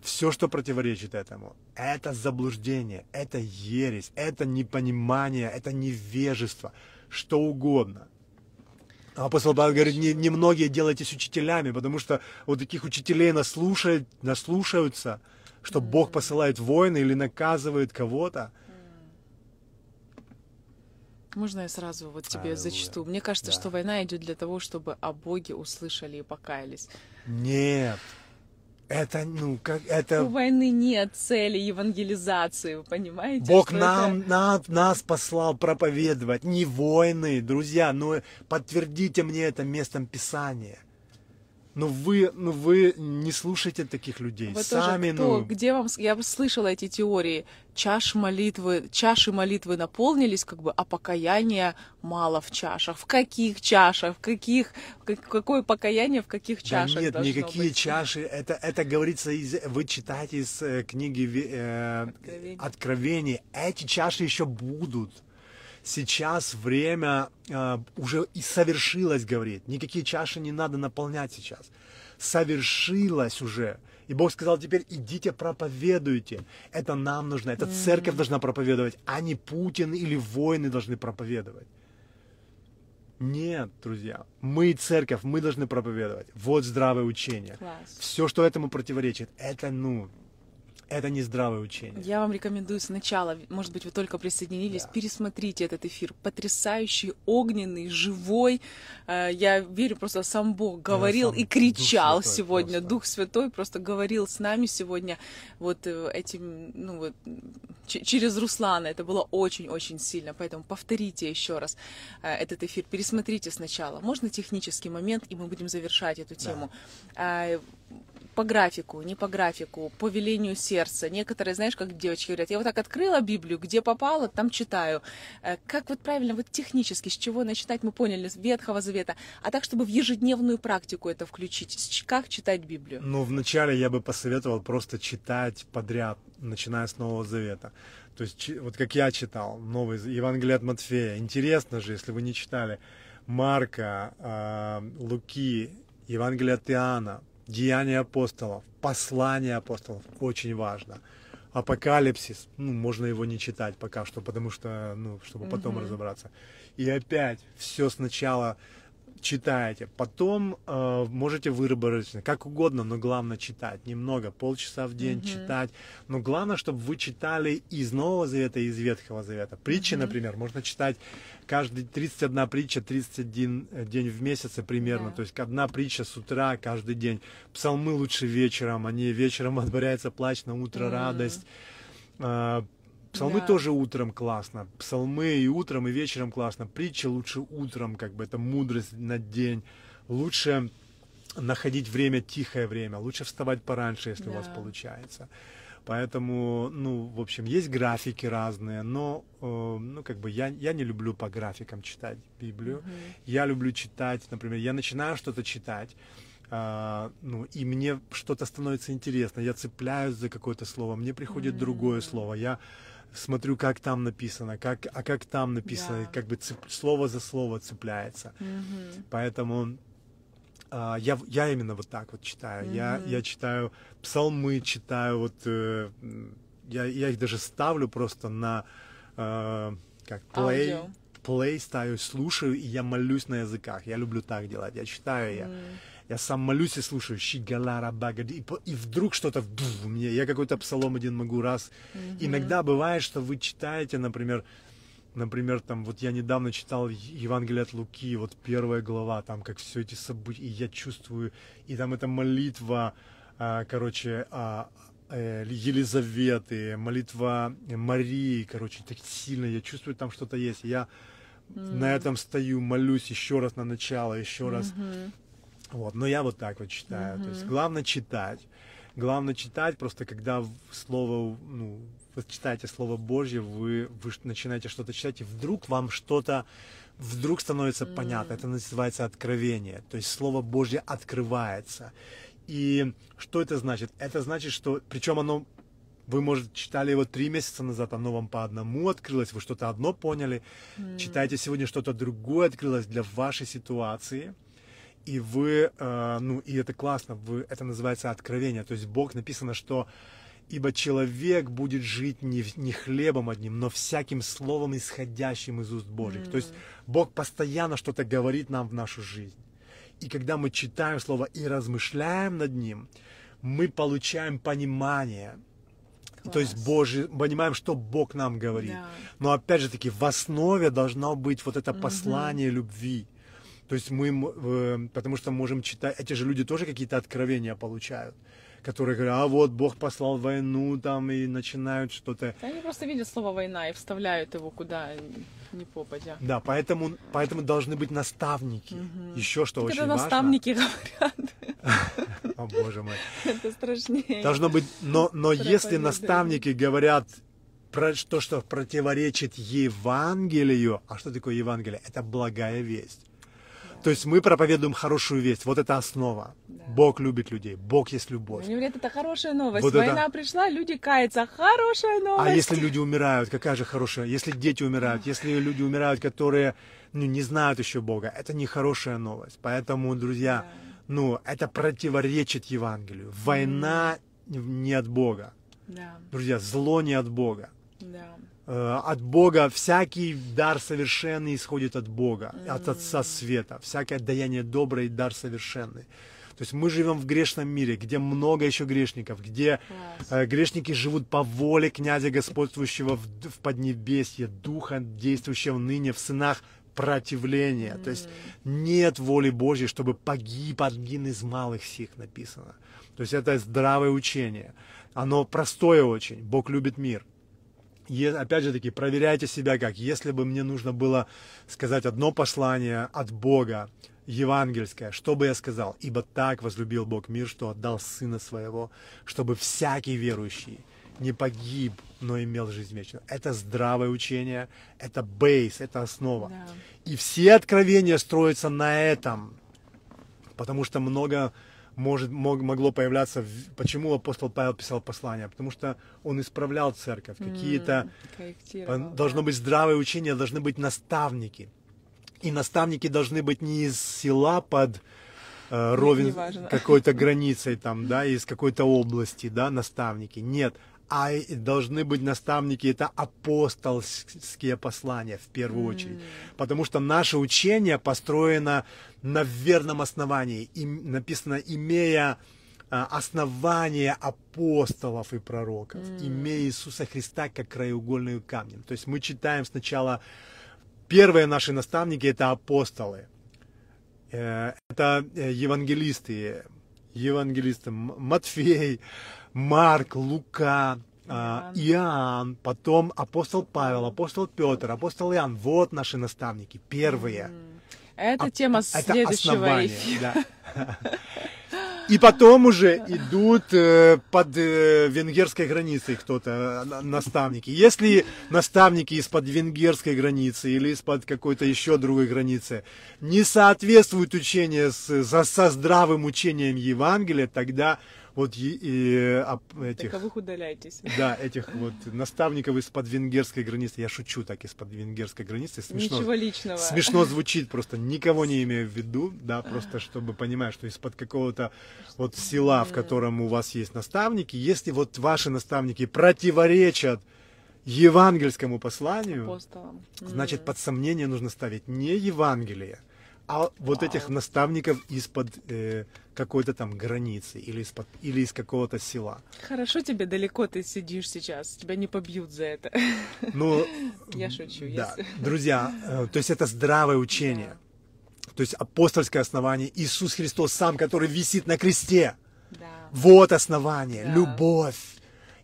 все, что противоречит этому, это заблуждение, это ересь, это непонимание, это невежество, что угодно – Апостол Павел говорит, не, не многие делайтесь учителями, потому что вот таких учителей наслушают, наслушаются, что Бог посылает войны или наказывает кого-то. Можно я сразу вот тебе Аллилуйя. зачту? Мне кажется, да. что война идет для того, чтобы о Боге услышали и покаялись. Нет. Это, ну, как это... У войны нет цели евангелизации, вы понимаете? Бог нам, это... нам, нас послал проповедовать, не войны, друзья, ну, подтвердите мне это местом Писания. Но вы, ну вы не слушайте таких людей. Вот Сами, тоже кто, ну... Где вам... Я слышала эти теории. Чаш молитвы, чаши молитвы наполнились, как бы, а покаяния мало в чашах. В каких чашах? В каких... Какое покаяние в каких чашах да нет, никакие быть? чаши. Это, это говорится из... Вы читаете из э, книги э, Откровения. Откровения. Эти чаши еще будут сейчас время э, уже и совершилось, говорит. Никакие чаши не надо наполнять сейчас. Совершилось уже. И Бог сказал, теперь идите проповедуйте. Это нам нужно, это церковь должна проповедовать, а не Путин или войны должны проповедовать. Нет, друзья, мы церковь, мы должны проповедовать. Вот здравое учение. Класс. Все, что этому противоречит, это, ну, это не здравое учение. Я вам рекомендую сначала, может быть, вы только присоединились, да. пересмотрите этот эфир. Потрясающий, огненный, живой. Э, я верю, просто сам Бог говорил да, сам и кричал Дух сегодня. Просто. Дух Святой просто говорил с нами сегодня вот э, этим, ну вот, через Руслана. Это было очень-очень сильно. Поэтому повторите еще раз э, этот эфир, пересмотрите сначала. Можно технический момент, и мы будем завершать эту тему. Да по графику, не по графику, по велению сердца. Некоторые, знаешь, как девочки говорят, я вот так открыла Библию, где попала, там читаю. Э, как вот правильно, вот технически, с чего начинать, мы поняли, с Ветхого Завета, а так, чтобы в ежедневную практику это включить. Как читать Библию? Ну, вначале я бы посоветовал просто читать подряд, начиная с Нового Завета. То есть, вот как я читал, Новый Евангелие от Матфея. Интересно же, если вы не читали, Марка, э, Луки, Евангелие от Иоанна, Деяния апостолов, послания апостолов, очень важно. Апокалипсис, ну, можно его не читать пока что, потому что, ну, чтобы потом mm-hmm. разобраться. И опять все сначала читаете. Потом э, можете выработать как угодно, но главное читать. Немного, полчаса в день mm-hmm. читать. Но главное, чтобы вы читали из Нового Завета и из Ветхого Завета. Притчи, mm-hmm. например, можно читать каждый 31 притча, 31 э, день в месяц примерно. Yeah. То есть одна притча с утра каждый день. Псалмы лучше вечером, они вечером отборяется плач, на утро mm-hmm. радость. Псалмы да. тоже утром классно. Псалмы и утром, и вечером классно. Притча лучше утром, как бы это мудрость на день. Лучше находить время, тихое время. Лучше вставать пораньше, если Да. у вас получается. Поэтому, ну, в общем, есть графики разные, но, э, ну, как бы я, я не люблю по графикам читать Библию. Я люблю читать, например, я начинаю что-то читать, а, ну, и мне что-то становится интересно, я цепляюсь за какое-то слово, мне приходит другое слово, я смотрю, как там написано, как, а как там написано, Да. как бы цеп- слово за слово цепляется. Мгм. Поэтому а, я, я именно вот так вот читаю. Я, я читаю псалмы, читаю вот... э, я, я их даже ставлю просто на... э, как play, Аудио. play ставлю, слушаю, и я молюсь на языках. Я люблю так делать. Я читаю, я, я сам молюсь и слушаю. Щигалара багади. И, вдруг что-то у меня. Я какой-то псалом один могу раз. Иногда бывает, что вы читаете, например, Например, там, вот я недавно читал Евангелие от Луки, вот первая глава, там, как все эти события, и я чувствую, и там эта молитва, а, короче, а, э, Елизаветы, молитва Марии, короче, так сильно, я чувствую, там что-то есть. Я на этом стою, молюсь еще раз на начало, еще раз. Вот, но я вот так вот читаю. То есть главное читать. Главное читать, просто когда слово, ну, вы читаете Слово Божье, вы, вы начинаете что-то читать, и вдруг вам что-то, вдруг становится понятно. Это называется откровение. То есть Слово Божье открывается. И что это значит? Это значит, что, причем оно, вы, может, читали его три месяца назад, оно вам по одному открылось, вы что-то одно поняли, читаете сегодня что-то другое открылось для вашей ситуации, и вы, э, ну, и это классно, вы, это называется откровение. То есть Бог написано, что ибо человек будет жить не, не хлебом одним, но всяким словом, исходящим из уст Божьих. То есть Бог постоянно что-то говорит нам в нашу жизнь. И когда мы читаем Слово и размышляем над ним, мы получаем понимание. То есть Класс. Божий, понимаем, что Бог нам говорит. Да. Но опять же таки, в основе должно быть вот это послание любви. То есть мы, потому что можем читать, эти же люди тоже какие-то откровения получают, которые говорят, а вот Бог послал войну там и начинают что-то. Они просто видят слово война и вставляют его куда ни попадя. Да, поэтому, поэтому должны быть наставники. Еще что Когда очень наставники говорят, важно. О боже мой. это страшнее. Должно быть, но, но если наставники говорят про то, что противоречит Евангелию, а что такое Евангелие? Это благая весть. То есть мы проповедуем хорошую весть, вот это основа. Бог любит людей, Бог есть любовь. Они говорят, это хорошая новость. Вот это- Война пришла, люди каются. Хорошая новость. А если люди умирают, какая же хорошая? Если дети умирают, если люди умирают, которые ну, не знают еще Бога, это не хорошая новость. Поэтому, друзья, ну, это противоречит Евангелию. Война не от Бога. Да, Друзья, зло не от Бога. да. Э, От Бога всякий дар совершенный исходит от Бога, от Отца Света. Всякое даяние доброе и дар совершенный. То есть мы живем в грешном мире, где много еще грешников, где Класс. э, грешники живут по воле князя господствующего в, в Поднебесье, Духа, действующего ныне в сынах противления. То есть нет воли Божьей, чтобы погиб один из малых сих, написано. То есть это здравое учение. Оно простое очень. Бог любит мир. Е- опять же таки, проверяйте себя как. Если бы мне нужно было сказать одно послание от Бога, евангельское, что бы я сказал? Ибо так возлюбил Бог мир, что отдал Сына Своего, чтобы всякий верующий не погиб, но имел жизнь вечную. Это здравое учение, это бейс, это основа. Да. И все откровения строятся на этом. Потому что много может, мог- могло появляться... в- Почему апостол Павел писал послания? Потому что он исправлял церковь. Какие-то... Должно да. быть здравое учение, должны быть наставники. И наставники должны быть не из села под э, ровен неважно. какой-то границей там, да, из какой-то области, да, наставники. Нет, а должны быть наставники, это апостольские послания в первую очередь. Потому что наше учение построено на верном основании. И написано, имея а, основание апостолов и пророков, имея Иисуса Христа как краеугольный камень. То есть мы читаем сначала, первые наши наставники это апостолы, Э, это э, евангелисты, евангелисты Матфей, Марк, Лука, а, Иоанн. Иоанн, потом апостол Павел, апостол Петр, апостол Иоанн. Вот наши наставники, первые. Это А- тема это следующего основание, эфира. да. И потом уже идут э, под э, венгерской границей кто-то, наставники. Если наставники из-под венгерской границы или из-под какой-то еще другой границы не соответствуют учению с, со, со здравым учением Евангелия, тогда вот и, и а, этих... Таковых удаляйтесь. Да, этих вот наставников из-под венгерской границы. Я шучу так из-под венгерской границы. Смешно, Ничего личного. Смешно звучит, просто никого не имею в виду, да, просто чтобы понимать, что из-под какого-то вот села, в котором у вас есть наставники, если вот ваши наставники противоречат евангельскому посланию, Апостолам. значит, под сомнение нужно ставить не Евангелие, а вот Вау. этих наставников из-под э, какой-то там границы или из-под или из какого-то села. Хорошо тебе далеко ты сидишь сейчас, тебя не побьют за это. Ну, Я шучу. да, если- друзья, э, то есть это здравое учение, то есть апостольское основание. Иисус Христос сам, который висит на кресте, Да. вот основание, Да. любовь.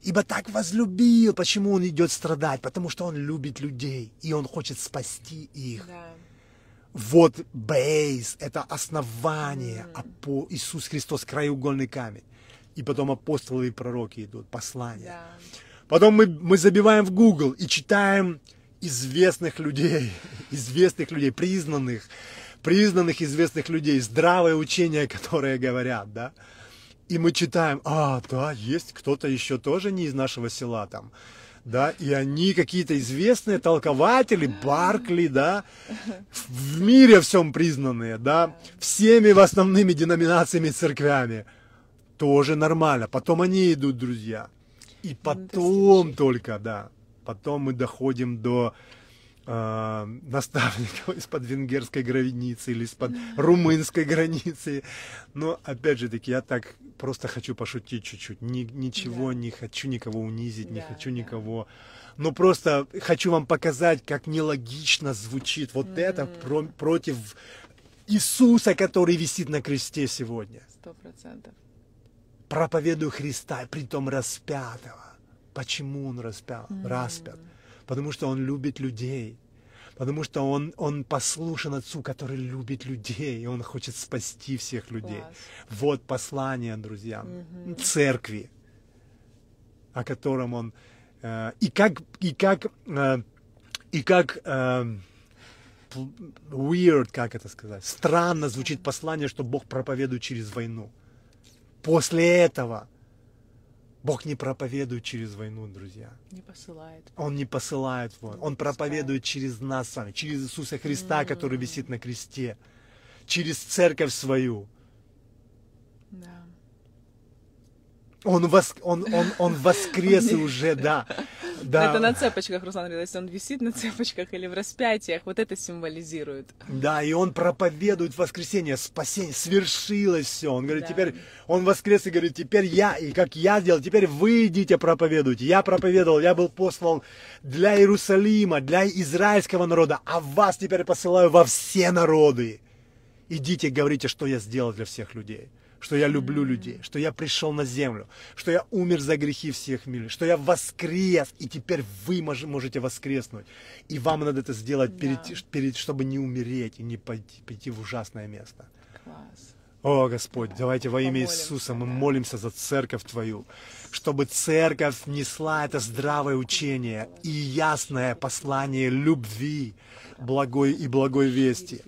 Ибо так возлюбил. Почему он идет страдать? Потому что он любит людей, и он хочет спасти их. Да. Вот бейс, это основание, а по Иисус Христос краеугольный камень. И потом апостолы и пророки идут, послания. Да. Потом мы, мы забиваем в Google и читаем известных людей, известных людей, признанных, признанных известных людей, здравое учение, которое говорят, да. И мы читаем, а, да, есть кто-то еще тоже не из нашего села там, да, и они какие-то известные толкователи, Баркли, да, в мире всем признанные, да, всеми в основными деноминациями церквями. Тоже нормально. Потом они идут, друзья. И потом только, да, потом мы доходим до э, наставников из-под венгерской границы или из-под румынской границы. Но, опять же таки, я так просто хочу пошутить чуть-чуть. Ни- ничего Да. не хочу никого унизить, не Да, хочу да. никого... Ну, просто хочу вам показать, как нелогично звучит вот это про- против Иисуса, который висит на кресте сегодня Сто процентов. проповедую Христа, притом распятого. Почему он распят? распят? Потому что он любит людей. Потому что он, он послушен Отцу, который любит людей, и он хочет спасти всех людей. Класс. Вот послание, друзья, церкви, о котором он... э, и как, и как, э, и как э, weird, как это сказать, странно звучит послание, что Бог проповедует через войну. После этого Бог не проповедует через войну, друзья. Не посылает. Он не посылает войн. Он проповедует через нас с вами, через Иисуса Христа, который висит на кресте, через церковь свою. Да. Он, вос- он, он, он воскрес и уже, да. Да. Это на цепочках, Руслан говорит, если он висит на цепочках или в распятиях, вот это символизирует. Да, и он проповедует воскресение, спасение, свершилось все. Он говорит, Да. теперь, он воскрес и говорит, теперь я, и как я делал, теперь вы идите проповедуйте. Я проповедовал, я был послан для Иерусалима, для израильского народа, а вас теперь посылаю во все народы. Идите, говорите, что я сделал для всех людей. Что я люблю людей, что я пришел на землю, что я умер за грехи всех мира, что я воскрес, и теперь вы мож- можете воскреснуть. И вам надо это сделать, перед, Да. перед, чтобы не умереть и не пойти, пойти в ужасное место. Класс. О, Господь, давайте во имя Помолимся, Иисуса мы да. молимся за церковь Твою, чтобы церковь несла это здравое учение и ясное послание любви, благой и благой вести.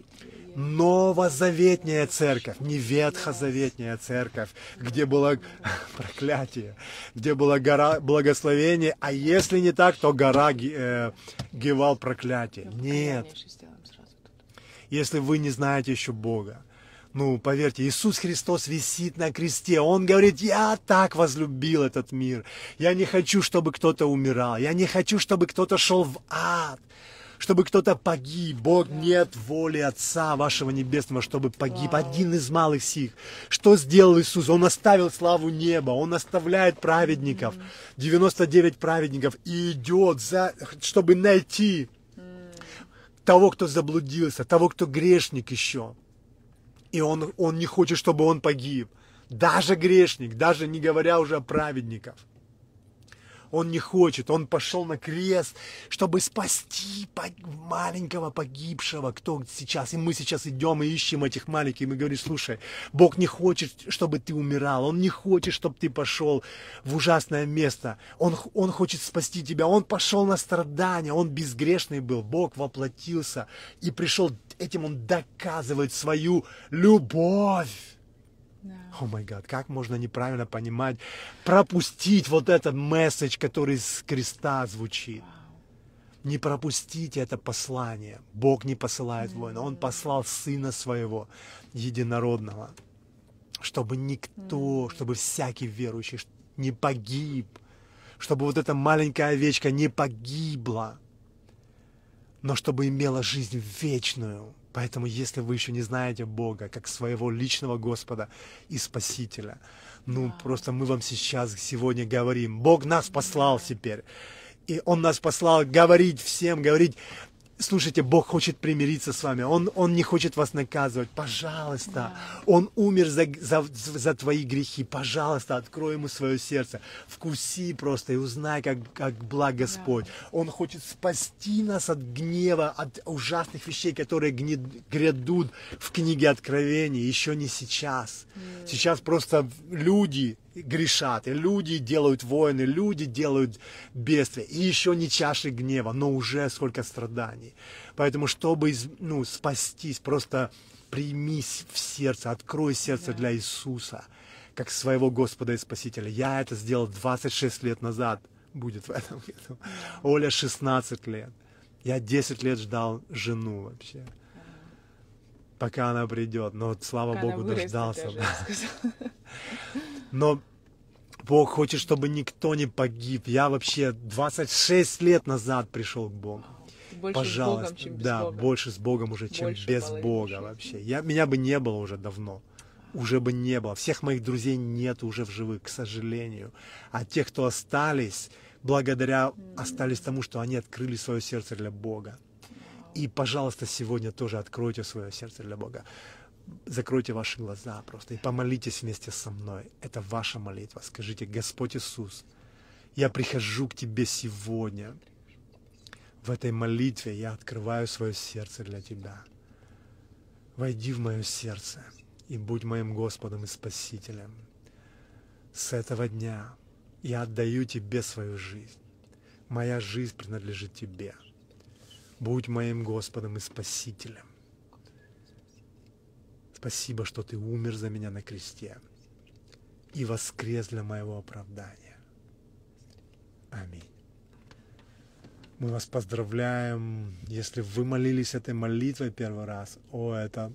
Новозаветняя церковь, не ветхозаветняя церковь, где было проклятие, где была гора благословения, а если не так, то гора э, Гевал проклятие. Нет, сразу тут. если вы не знаете еще Бога. Ну, поверьте, Иисус Христос висит на кресте. Он говорит, я так возлюбил этот мир. Я не хочу, чтобы кто-то умирал. Я не хочу, чтобы кто-то шел в ад. Чтобы кто-то погиб. Бог нет воли Отца вашего Небесного, чтобы погиб. Один из малых сих. Что сделал Иисус? Он оставил славу неба. Он оставляет праведников. 99 праведников. И идет, за, чтобы найти того, кто заблудился, того, кто грешник еще. И он, он не хочет, чтобы он погиб. Даже грешник, даже не говоря уже о праведниках. Он не хочет. Он пошел на крест, чтобы спасти маленького погибшего, кто сейчас. И мы сейчас идем и ищем этих маленьких. И мы говорим, слушай, Бог не хочет, чтобы ты умирал. Он не хочет, чтобы ты пошел в ужасное место. Он, он хочет спасти тебя. Он пошел на страдания. Он безгрешный был. Бог воплотился и пришел. Этим он доказывает свою любовь. О май гад, как можно неправильно понимать, пропустить вот этот месседж, который с креста звучит. Не пропустите это послание. Бог не посылает воина. Он послал Сына Своего, Единородного, чтобы никто, чтобы всякий верующий не погиб, чтобы вот эта маленькая овечка не погибла, но чтобы имела жизнь вечную. Поэтому, если вы еще не знаете Бога как своего личного Господа и Спасителя, ну, просто мы вам сейчас, сегодня говорим, Бог нас послал теперь. И Он нас послал говорить всем, говорить, Слушайте, Бог хочет примириться с вами. Он, он не хочет вас наказывать. Пожалуйста. Да. Он умер за, за, за твои грехи. Пожалуйста, открой ему свое сердце. Вкуси просто и узнай, как, как благ Господь. Да. Он хочет спасти нас от гнева, от ужасных вещей, которые гнед, грядут в книге Откровений. Еще не сейчас. Mm. Сейчас просто люди грешат, и люди делают войны, люди делают бедствия, и еще не чаши гнева, но уже сколько страданий. Поэтому, чтобы ну, спастись, просто примись в сердце, открой сердце для Иисуса, как своего Господа и Спасителя. Я это сделал 26 лет назад, будет в этом году. Оля 16 лет. Я 10 лет ждал жену вообще пока она придет. Но слава пока Богу, дождался. Но Бог хочет, чтобы никто не погиб. Я вообще 26 лет назад пришел к Богу. Больше Пожалуйста, с Богом, чем без да, Бога. больше с Богом уже, чем больше без Бога жизни. вообще. Я, меня бы не было уже давно. Уже бы не было. Всех моих друзей нет уже в живых, к сожалению. А тех, кто остались, благодаря остались тому, что они открыли свое сердце для Бога. И, пожалуйста, сегодня тоже откройте свое сердце для Бога закройте ваши глаза просто и помолитесь вместе со мной. Это ваша молитва. Скажите, Господь Иисус, я прихожу к Тебе сегодня. В этой молитве я открываю свое сердце для Тебя. Войди в мое сердце и будь моим Господом и Спасителем. С этого дня я отдаю Тебе свою жизнь. Моя жизнь принадлежит Тебе. Будь моим Господом и Спасителем. Спасибо, что Ты умер за меня на кресте и воскрес для моего оправдания. Аминь. Мы вас поздравляем. Если вы молились этой молитвой первый раз, о, это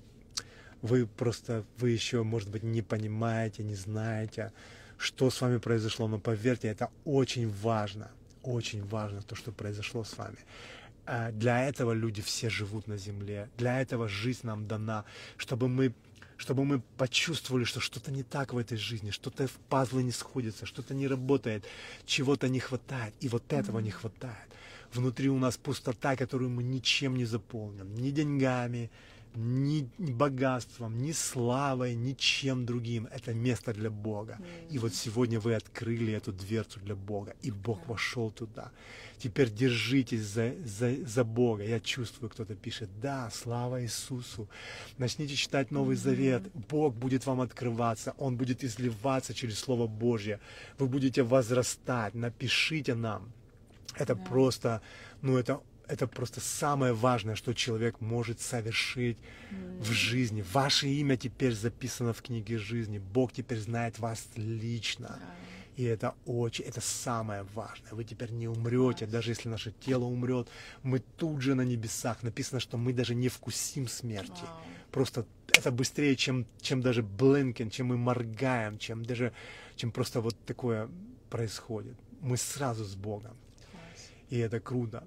вы просто, вы еще, может быть, не понимаете, не знаете, что с вами произошло. Но поверьте, это очень важно, очень важно то, что произошло с вами. А для этого люди все живут на земле. Для этого жизнь нам дана, чтобы мы чтобы мы почувствовали, что что-то не так в этой жизни, что-то в пазлы не сходится, что-то не работает, чего-то не хватает, и вот этого не хватает. Внутри у нас пустота, которую мы ничем не заполним, ни деньгами, ни богатством, ни славой, ничем другим. Это место для Бога. И вот сегодня вы открыли эту дверцу для Бога, и Бог вошел туда. Теперь держитесь за, за, за Бога. Я чувствую, кто-то пишет, да, слава Иисусу. Начните читать Новый Завет. Бог будет вам открываться, Он будет изливаться через Слово Божье. Вы будете возрастать. Напишите нам. Это да. просто, ну это это просто самое важное, что человек может совершить mm. в жизни. Ваше имя теперь записано в книге жизни. Бог теперь знает вас лично. Yeah. И это очень, это самое важное. Вы теперь не умрете, yes. даже если наше тело умрет, мы тут же на небесах. Написано, что мы даже не вкусим смерти. Wow. Просто это быстрее, чем, чем даже блинкен, чем мы моргаем, чем даже, чем просто вот такое происходит. Мы сразу с Богом. Yes. И это круто.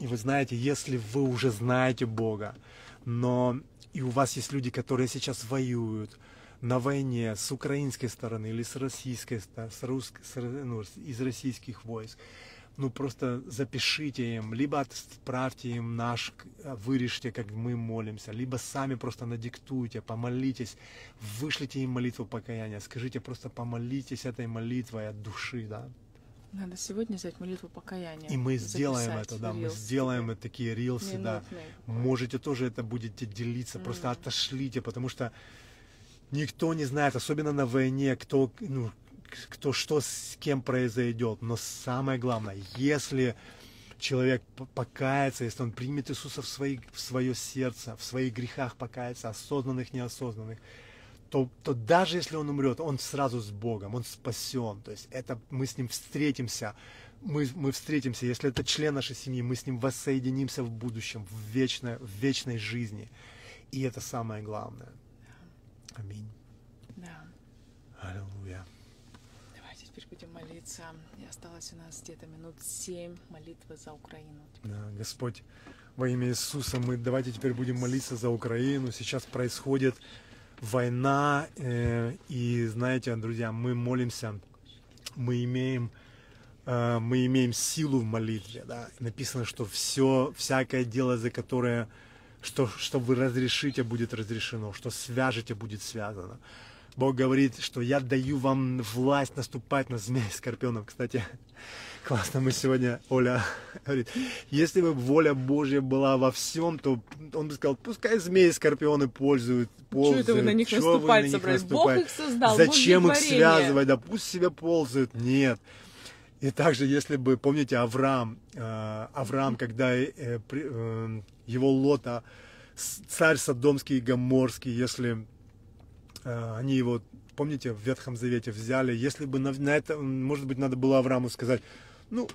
И вы знаете, если вы уже знаете Бога, но и у вас есть люди, которые сейчас воюют на войне с украинской стороны или с российской, с рус, с, ну, из российских войск, ну просто запишите им, либо отправьте им наш, вырежьте, как мы молимся, либо сами просто надиктуйте, помолитесь, вышлите им молитву покаяния, скажите просто помолитесь этой молитвой от души, да, Надо сегодня взять молитву покаяния. И мы сделаем это, да, мы сделаем это, такие рилсы, да. Минутный. Можете тоже это будете делиться, просто отошлите, потому что никто не знает, особенно на войне, кто, ну, кто что с кем произойдет. Но самое главное, если человек покается, если он примет Иисуса в, свои, в свое сердце, в своих грехах покается, осознанных, неосознанных, то, то даже если он умрет, он сразу с Богом, он спасен. То есть это мы с ним встретимся, мы, мы встретимся, если это член нашей семьи, мы с ним воссоединимся в будущем, в вечной, в вечной жизни. И это самое главное. Аминь. Да. Аллилуйя. Давайте теперь будем молиться. И осталось у нас где-то минут семь молитвы за Украину. Да, Господь, во имя Иисуса, мы давайте теперь будем молиться за Украину. Сейчас происходит война, э, и знаете, друзья, мы молимся, мы имеем, э, мы имеем силу в молитве, да. Написано, что все, всякое дело, за которое, что, что вы разрешите, будет разрешено, что свяжете, будет связано. Бог говорит, что я даю вам власть наступать на змей скорпионов. Кстати, классно мы сегодня, Оля говорит, если бы воля Божья была во всем, то он бы сказал, пускай змеи скорпионы пользуют, Чего ползают. это вы на них вы наступать на них собрались? Бог наступаете? их создал, Зачем их творение. связывать? Да пусть себе ползают. Нет. И также, если бы, помните, Авраам, э, Авраам, когда э, э, его лота, царь Содомский и Гоморский, если они его, помните, в Ветхом Завете взяли, если бы на, на это, может быть, надо было Аврааму сказать, ну,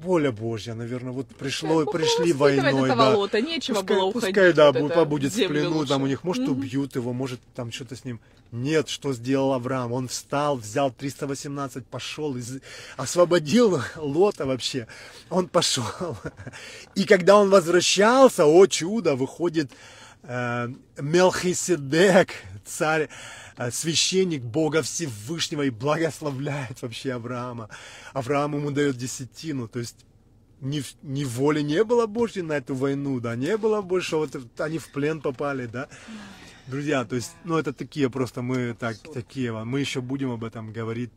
воля Божья, наверное, вот пришло, Бог пришли войной, да. лота, нечего Пускай, было уходить. пускай, да, вот побудет в плену, там у лучше. них, может, Мгм. убьют его, может, там что-то с ним. Нет, что сделал Авраам? Он встал, взял 318, пошел, из... освободил Лота вообще. Он пошел. И когда он возвращался, о чудо, выходит э, Мелхиседек, царь, э, священник Бога Всевышнего и благословляет вообще Авраама. Авраам ему дает десятину, то есть ни, ни воли не было Божьей на эту войну, да, не было больше, вот они в плен попали, да. Друзья, то есть, ну это такие просто мы так, такие, мы еще будем об этом говорить.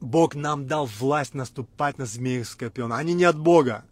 Бог нам дал власть наступать на змеи и скорпиона. Они не от Бога.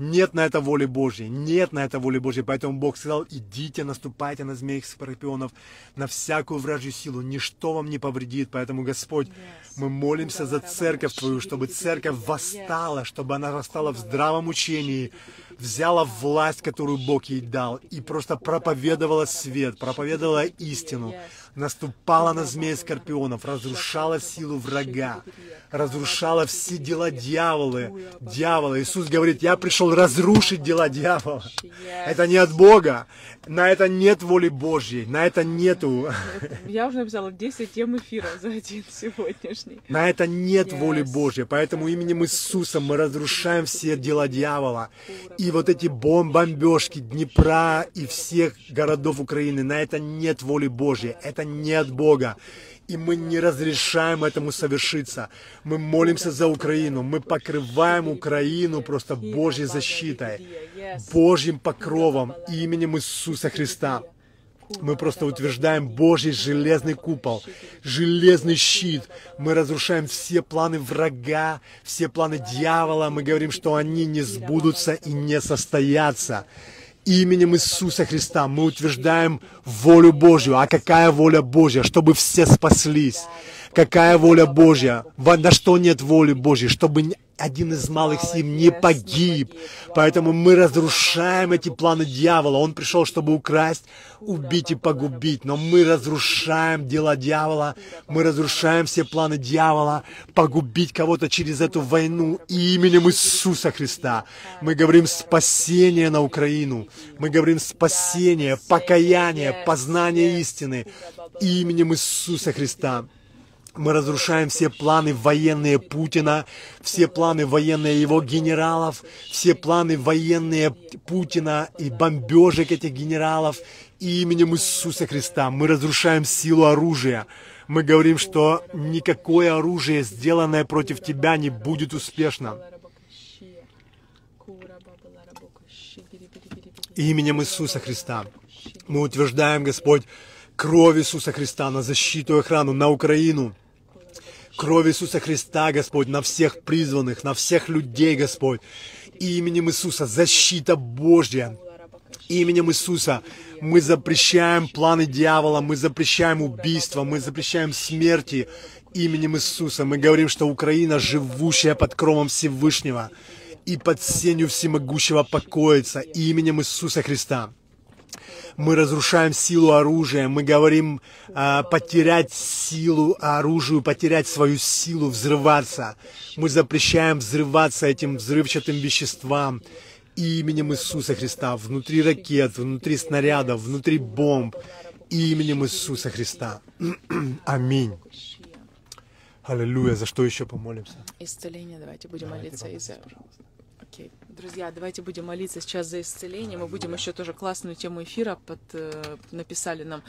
Нет на это воли Божьей. Нет на это воли Божьей. Поэтому Бог сказал, идите, наступайте на змеи и скорпионов, на всякую вражью силу. Ничто вам не повредит. Поэтому, Господь, мы молимся за церковь Твою, чтобы церковь восстала, чтобы она восстала в здравом учении, взяла власть, которую Бог ей дал, и просто проповедовала свет, проповедовала истину, наступала на змеи и скорпионов, разрушала силу врага, разрушала все дела дьявола. Дьявола. Иисус говорит, я пришел разрушить дела дьявола. Это не от Бога. На это нет воли Божьей. На это нету. Я уже написала 10 тем эфира за один сегодняшний. На это нет воли Божьей. Поэтому именем Иисуса мы разрушаем все дела дьявола. И вот эти бом- бомбежки Днепра и всех городов Украины, на это нет воли Божьей. Это не от Бога. И мы не разрешаем этому совершиться. Мы молимся за Украину. Мы покрываем Украину просто Божьей защитой, Божьим покровом именем Иисуса Христа. Мы просто утверждаем Божий железный купол, железный щит. Мы разрушаем все планы врага, все планы дьявола. Мы говорим, что они не сбудутся и не состоятся. Именем Иисуса Христа мы утверждаем волю Божью. А какая воля Божья? Чтобы все спаслись. Какая воля Божья? На что нет воли Божьей? Чтобы один из малых сим не погиб. Поэтому мы разрушаем эти планы дьявола. Он пришел, чтобы украсть, убить и погубить. Но мы разрушаем дела дьявола. Мы разрушаем все планы дьявола. Погубить кого-то через эту войну именем Иисуса Христа. Мы говорим спасение на Украину. Мы говорим спасение, покаяние, познание истины именем Иисуса Христа. Мы разрушаем все планы военные Путина, все планы военные его генералов, все планы военные Путина и бомбежек этих генералов именем Иисуса Христа. Мы разрушаем силу оружия. Мы говорим, что никакое оружие, сделанное против тебя, не будет успешно. Именем Иисуса Христа. Мы утверждаем, Господь, кровь Иисуса Христа на защиту и охрану на Украину. Кровь Иисуса Христа, Господь, на всех призванных, на всех людей, Господь. Именем Иисуса защита Божья. Именем Иисуса мы запрещаем планы дьявола, мы запрещаем убийства, мы запрещаем смерти. Именем Иисуса мы говорим, что Украина, живущая под кровом Всевышнего и под сенью всемогущего покоится именем Иисуса Христа мы разрушаем силу оружия, мы говорим а, потерять силу оружию, потерять свою силу, взрываться. Мы запрещаем взрываться этим взрывчатым веществам именем Иисуса Христа, внутри ракет, внутри снарядов, внутри бомб, именем Иисуса Христа. Аминь. Аллилуйя. За что еще помолимся? Исцеление. Давайте будем Давайте молиться Окей. Друзья, давайте будем молиться сейчас за исцеление. Мы будем еще тоже классную тему эфира под, э, написали нам.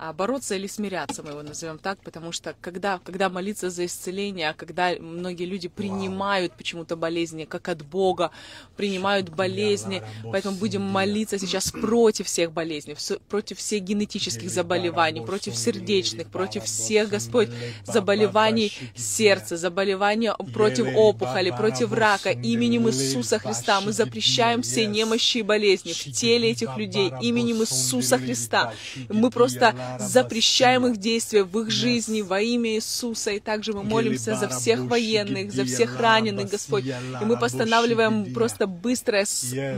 А, бороться или смиряться, мы его назовем так, потому что когда, когда молиться за исцеление, а когда многие люди принимают почему-то болезни, как от Бога, принимают болезни, поэтому будем молиться сейчас против всех болезней, против всех генетических заболеваний, против сердечных, против всех, Господь, заболеваний сердца, заболевания против опухоли, против рака, именем Иисуса Иисуса Христа. Мы запрещаем все немощи и болезни в теле этих людей. именем Иисуса Христа. Мы просто запрещаем их действия в их жизни во имя Иисуса. И также мы молимся за всех военных, за всех раненых, Господь. И мы постанавливаем просто быстрое,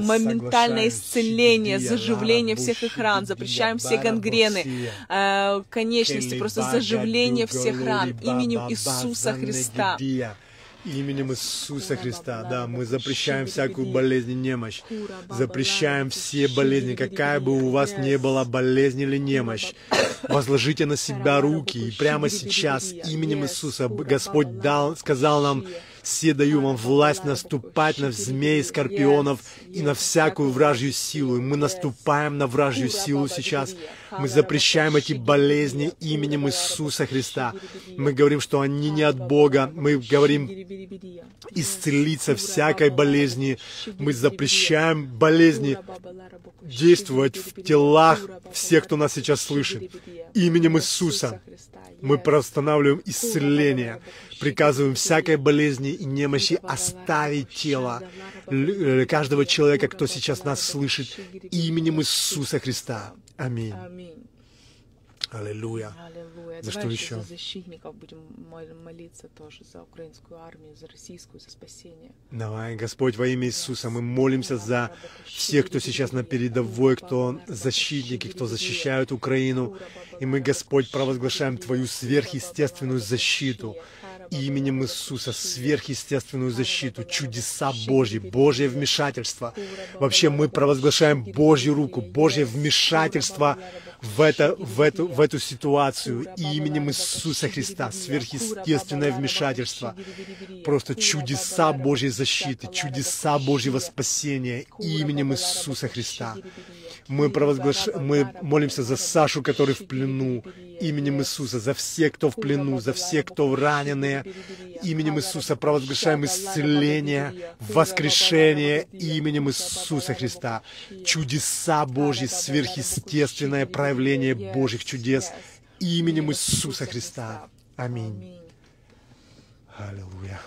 моментальное исцеление, заживление всех их ран. Запрещаем все гангрены, э, конечности, просто заживление всех ран именем Иисуса Христа. Именем Иисуса Христа, да, мы запрещаем всякую болезнь и немощь. Запрещаем все болезни, какая бы у вас ни была болезнь или немощь. Возложите на себя руки, и прямо сейчас именем Иисуса Господь дал, сказал нам, все даю вам власть наступать на змей, скорпионов и на всякую вражью силу. И мы наступаем на вражью силу сейчас. Мы запрещаем эти болезни именем Иисуса Христа. Мы говорим, что они не от Бога. Мы говорим исцелиться всякой болезни. Мы запрещаем болезни действовать в телах всех, кто нас сейчас слышит. Именем Иисуса мы простанавливаем исцеление, приказываем всякой болезни и немощи оставить тело э, каждого человека, кто сейчас нас слышит, именем Иисуса Христа. Аминь. Аллилуйя. Аллилуйя. За Давай что еще? За защитников будем молиться тоже, за украинскую армию, за российскую, за спасение. Давай, Господь, во имя Иисуса, мы молимся за всех, кто сейчас на передовой, кто защитники, кто защищают Украину. И мы, Господь, провозглашаем Твою сверхъестественную защиту именем Иисуса сверхъестественную защиту, чудеса Божьи, Божье вмешательство. Вообще мы провозглашаем Божью руку, Божье вмешательство в, это, в, эту, в эту ситуацию именем Иисуса Христа, сверхъестественное вмешательство, просто чудеса Божьей защиты, чудеса Божьего спасения именем Иисуса Христа. Мы, провозглаш... мы молимся за Сашу, который в плену, именем Иисуса, за всех, кто в плену, за всех, кто раненые. Именем Иисуса провозглашаем исцеление, воскрешение именем Иисуса Христа. Чудеса Божьи, сверхъестественное проявление Божьих чудес именем Иисуса Христа. Аминь. Аллилуйя.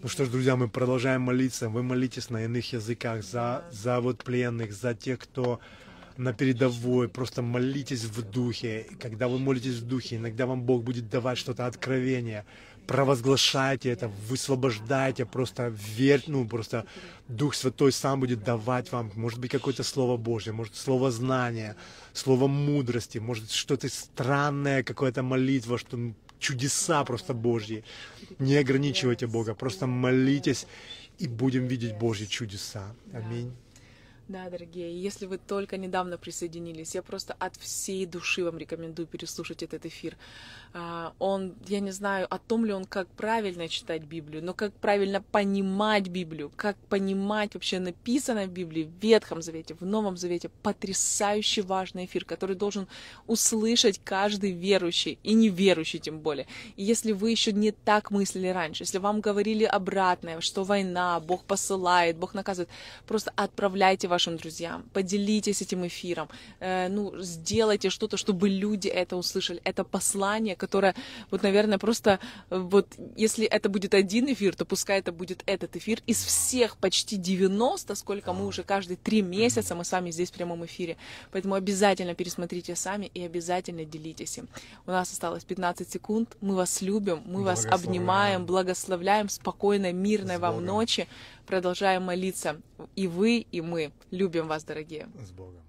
Ну что ж, друзья, мы продолжаем молиться. Вы молитесь на иных языках за, за вот пленных, за тех, кто на передовой, просто молитесь в духе. Когда вы молитесь в духе, иногда вам Бог будет давать что-то откровение. Провозглашайте это, высвобождайте, просто верьте, ну, просто Дух Святой сам будет давать вам, может быть, какое-то Слово Божье, может, Слово знания, Слово мудрости, может, что-то странное, какая-то молитва, что чудеса просто Божьи. Не ограничивайте Бога, просто молитесь, и будем видеть Божьи чудеса. Аминь. Да, дорогие, если вы только недавно присоединились, я просто от всей души вам рекомендую переслушать этот эфир. А, он, я не знаю, о том ли он, как правильно читать Библию, но как правильно понимать Библию, как понимать вообще написанное в Библии, в Ветхом Завете, в Новом Завете. Потрясающий важный эфир, который должен услышать каждый верующий и неверующий тем более. И если вы еще не так мыслили раньше, если вам говорили обратное, что война, Бог посылает, Бог наказывает, просто отправляйте вашим друзьям, поделитесь этим эфиром, э, ну, сделайте что-то, чтобы люди это услышали. Это послание, которое, вот, наверное, просто, э, вот, если это будет один эфир, то пускай это будет этот эфир. Из всех почти 90, сколько мы уже каждые три месяца, мы с вами здесь в прямом эфире. Поэтому обязательно пересмотрите сами и обязательно делитесь им. У нас осталось 15 секунд. Мы вас любим, мы вас обнимаем, благословляем. Спокойной, мирной вам ночи. Продолжаем молиться. И вы, и мы. Любим вас, дорогие. С Богом.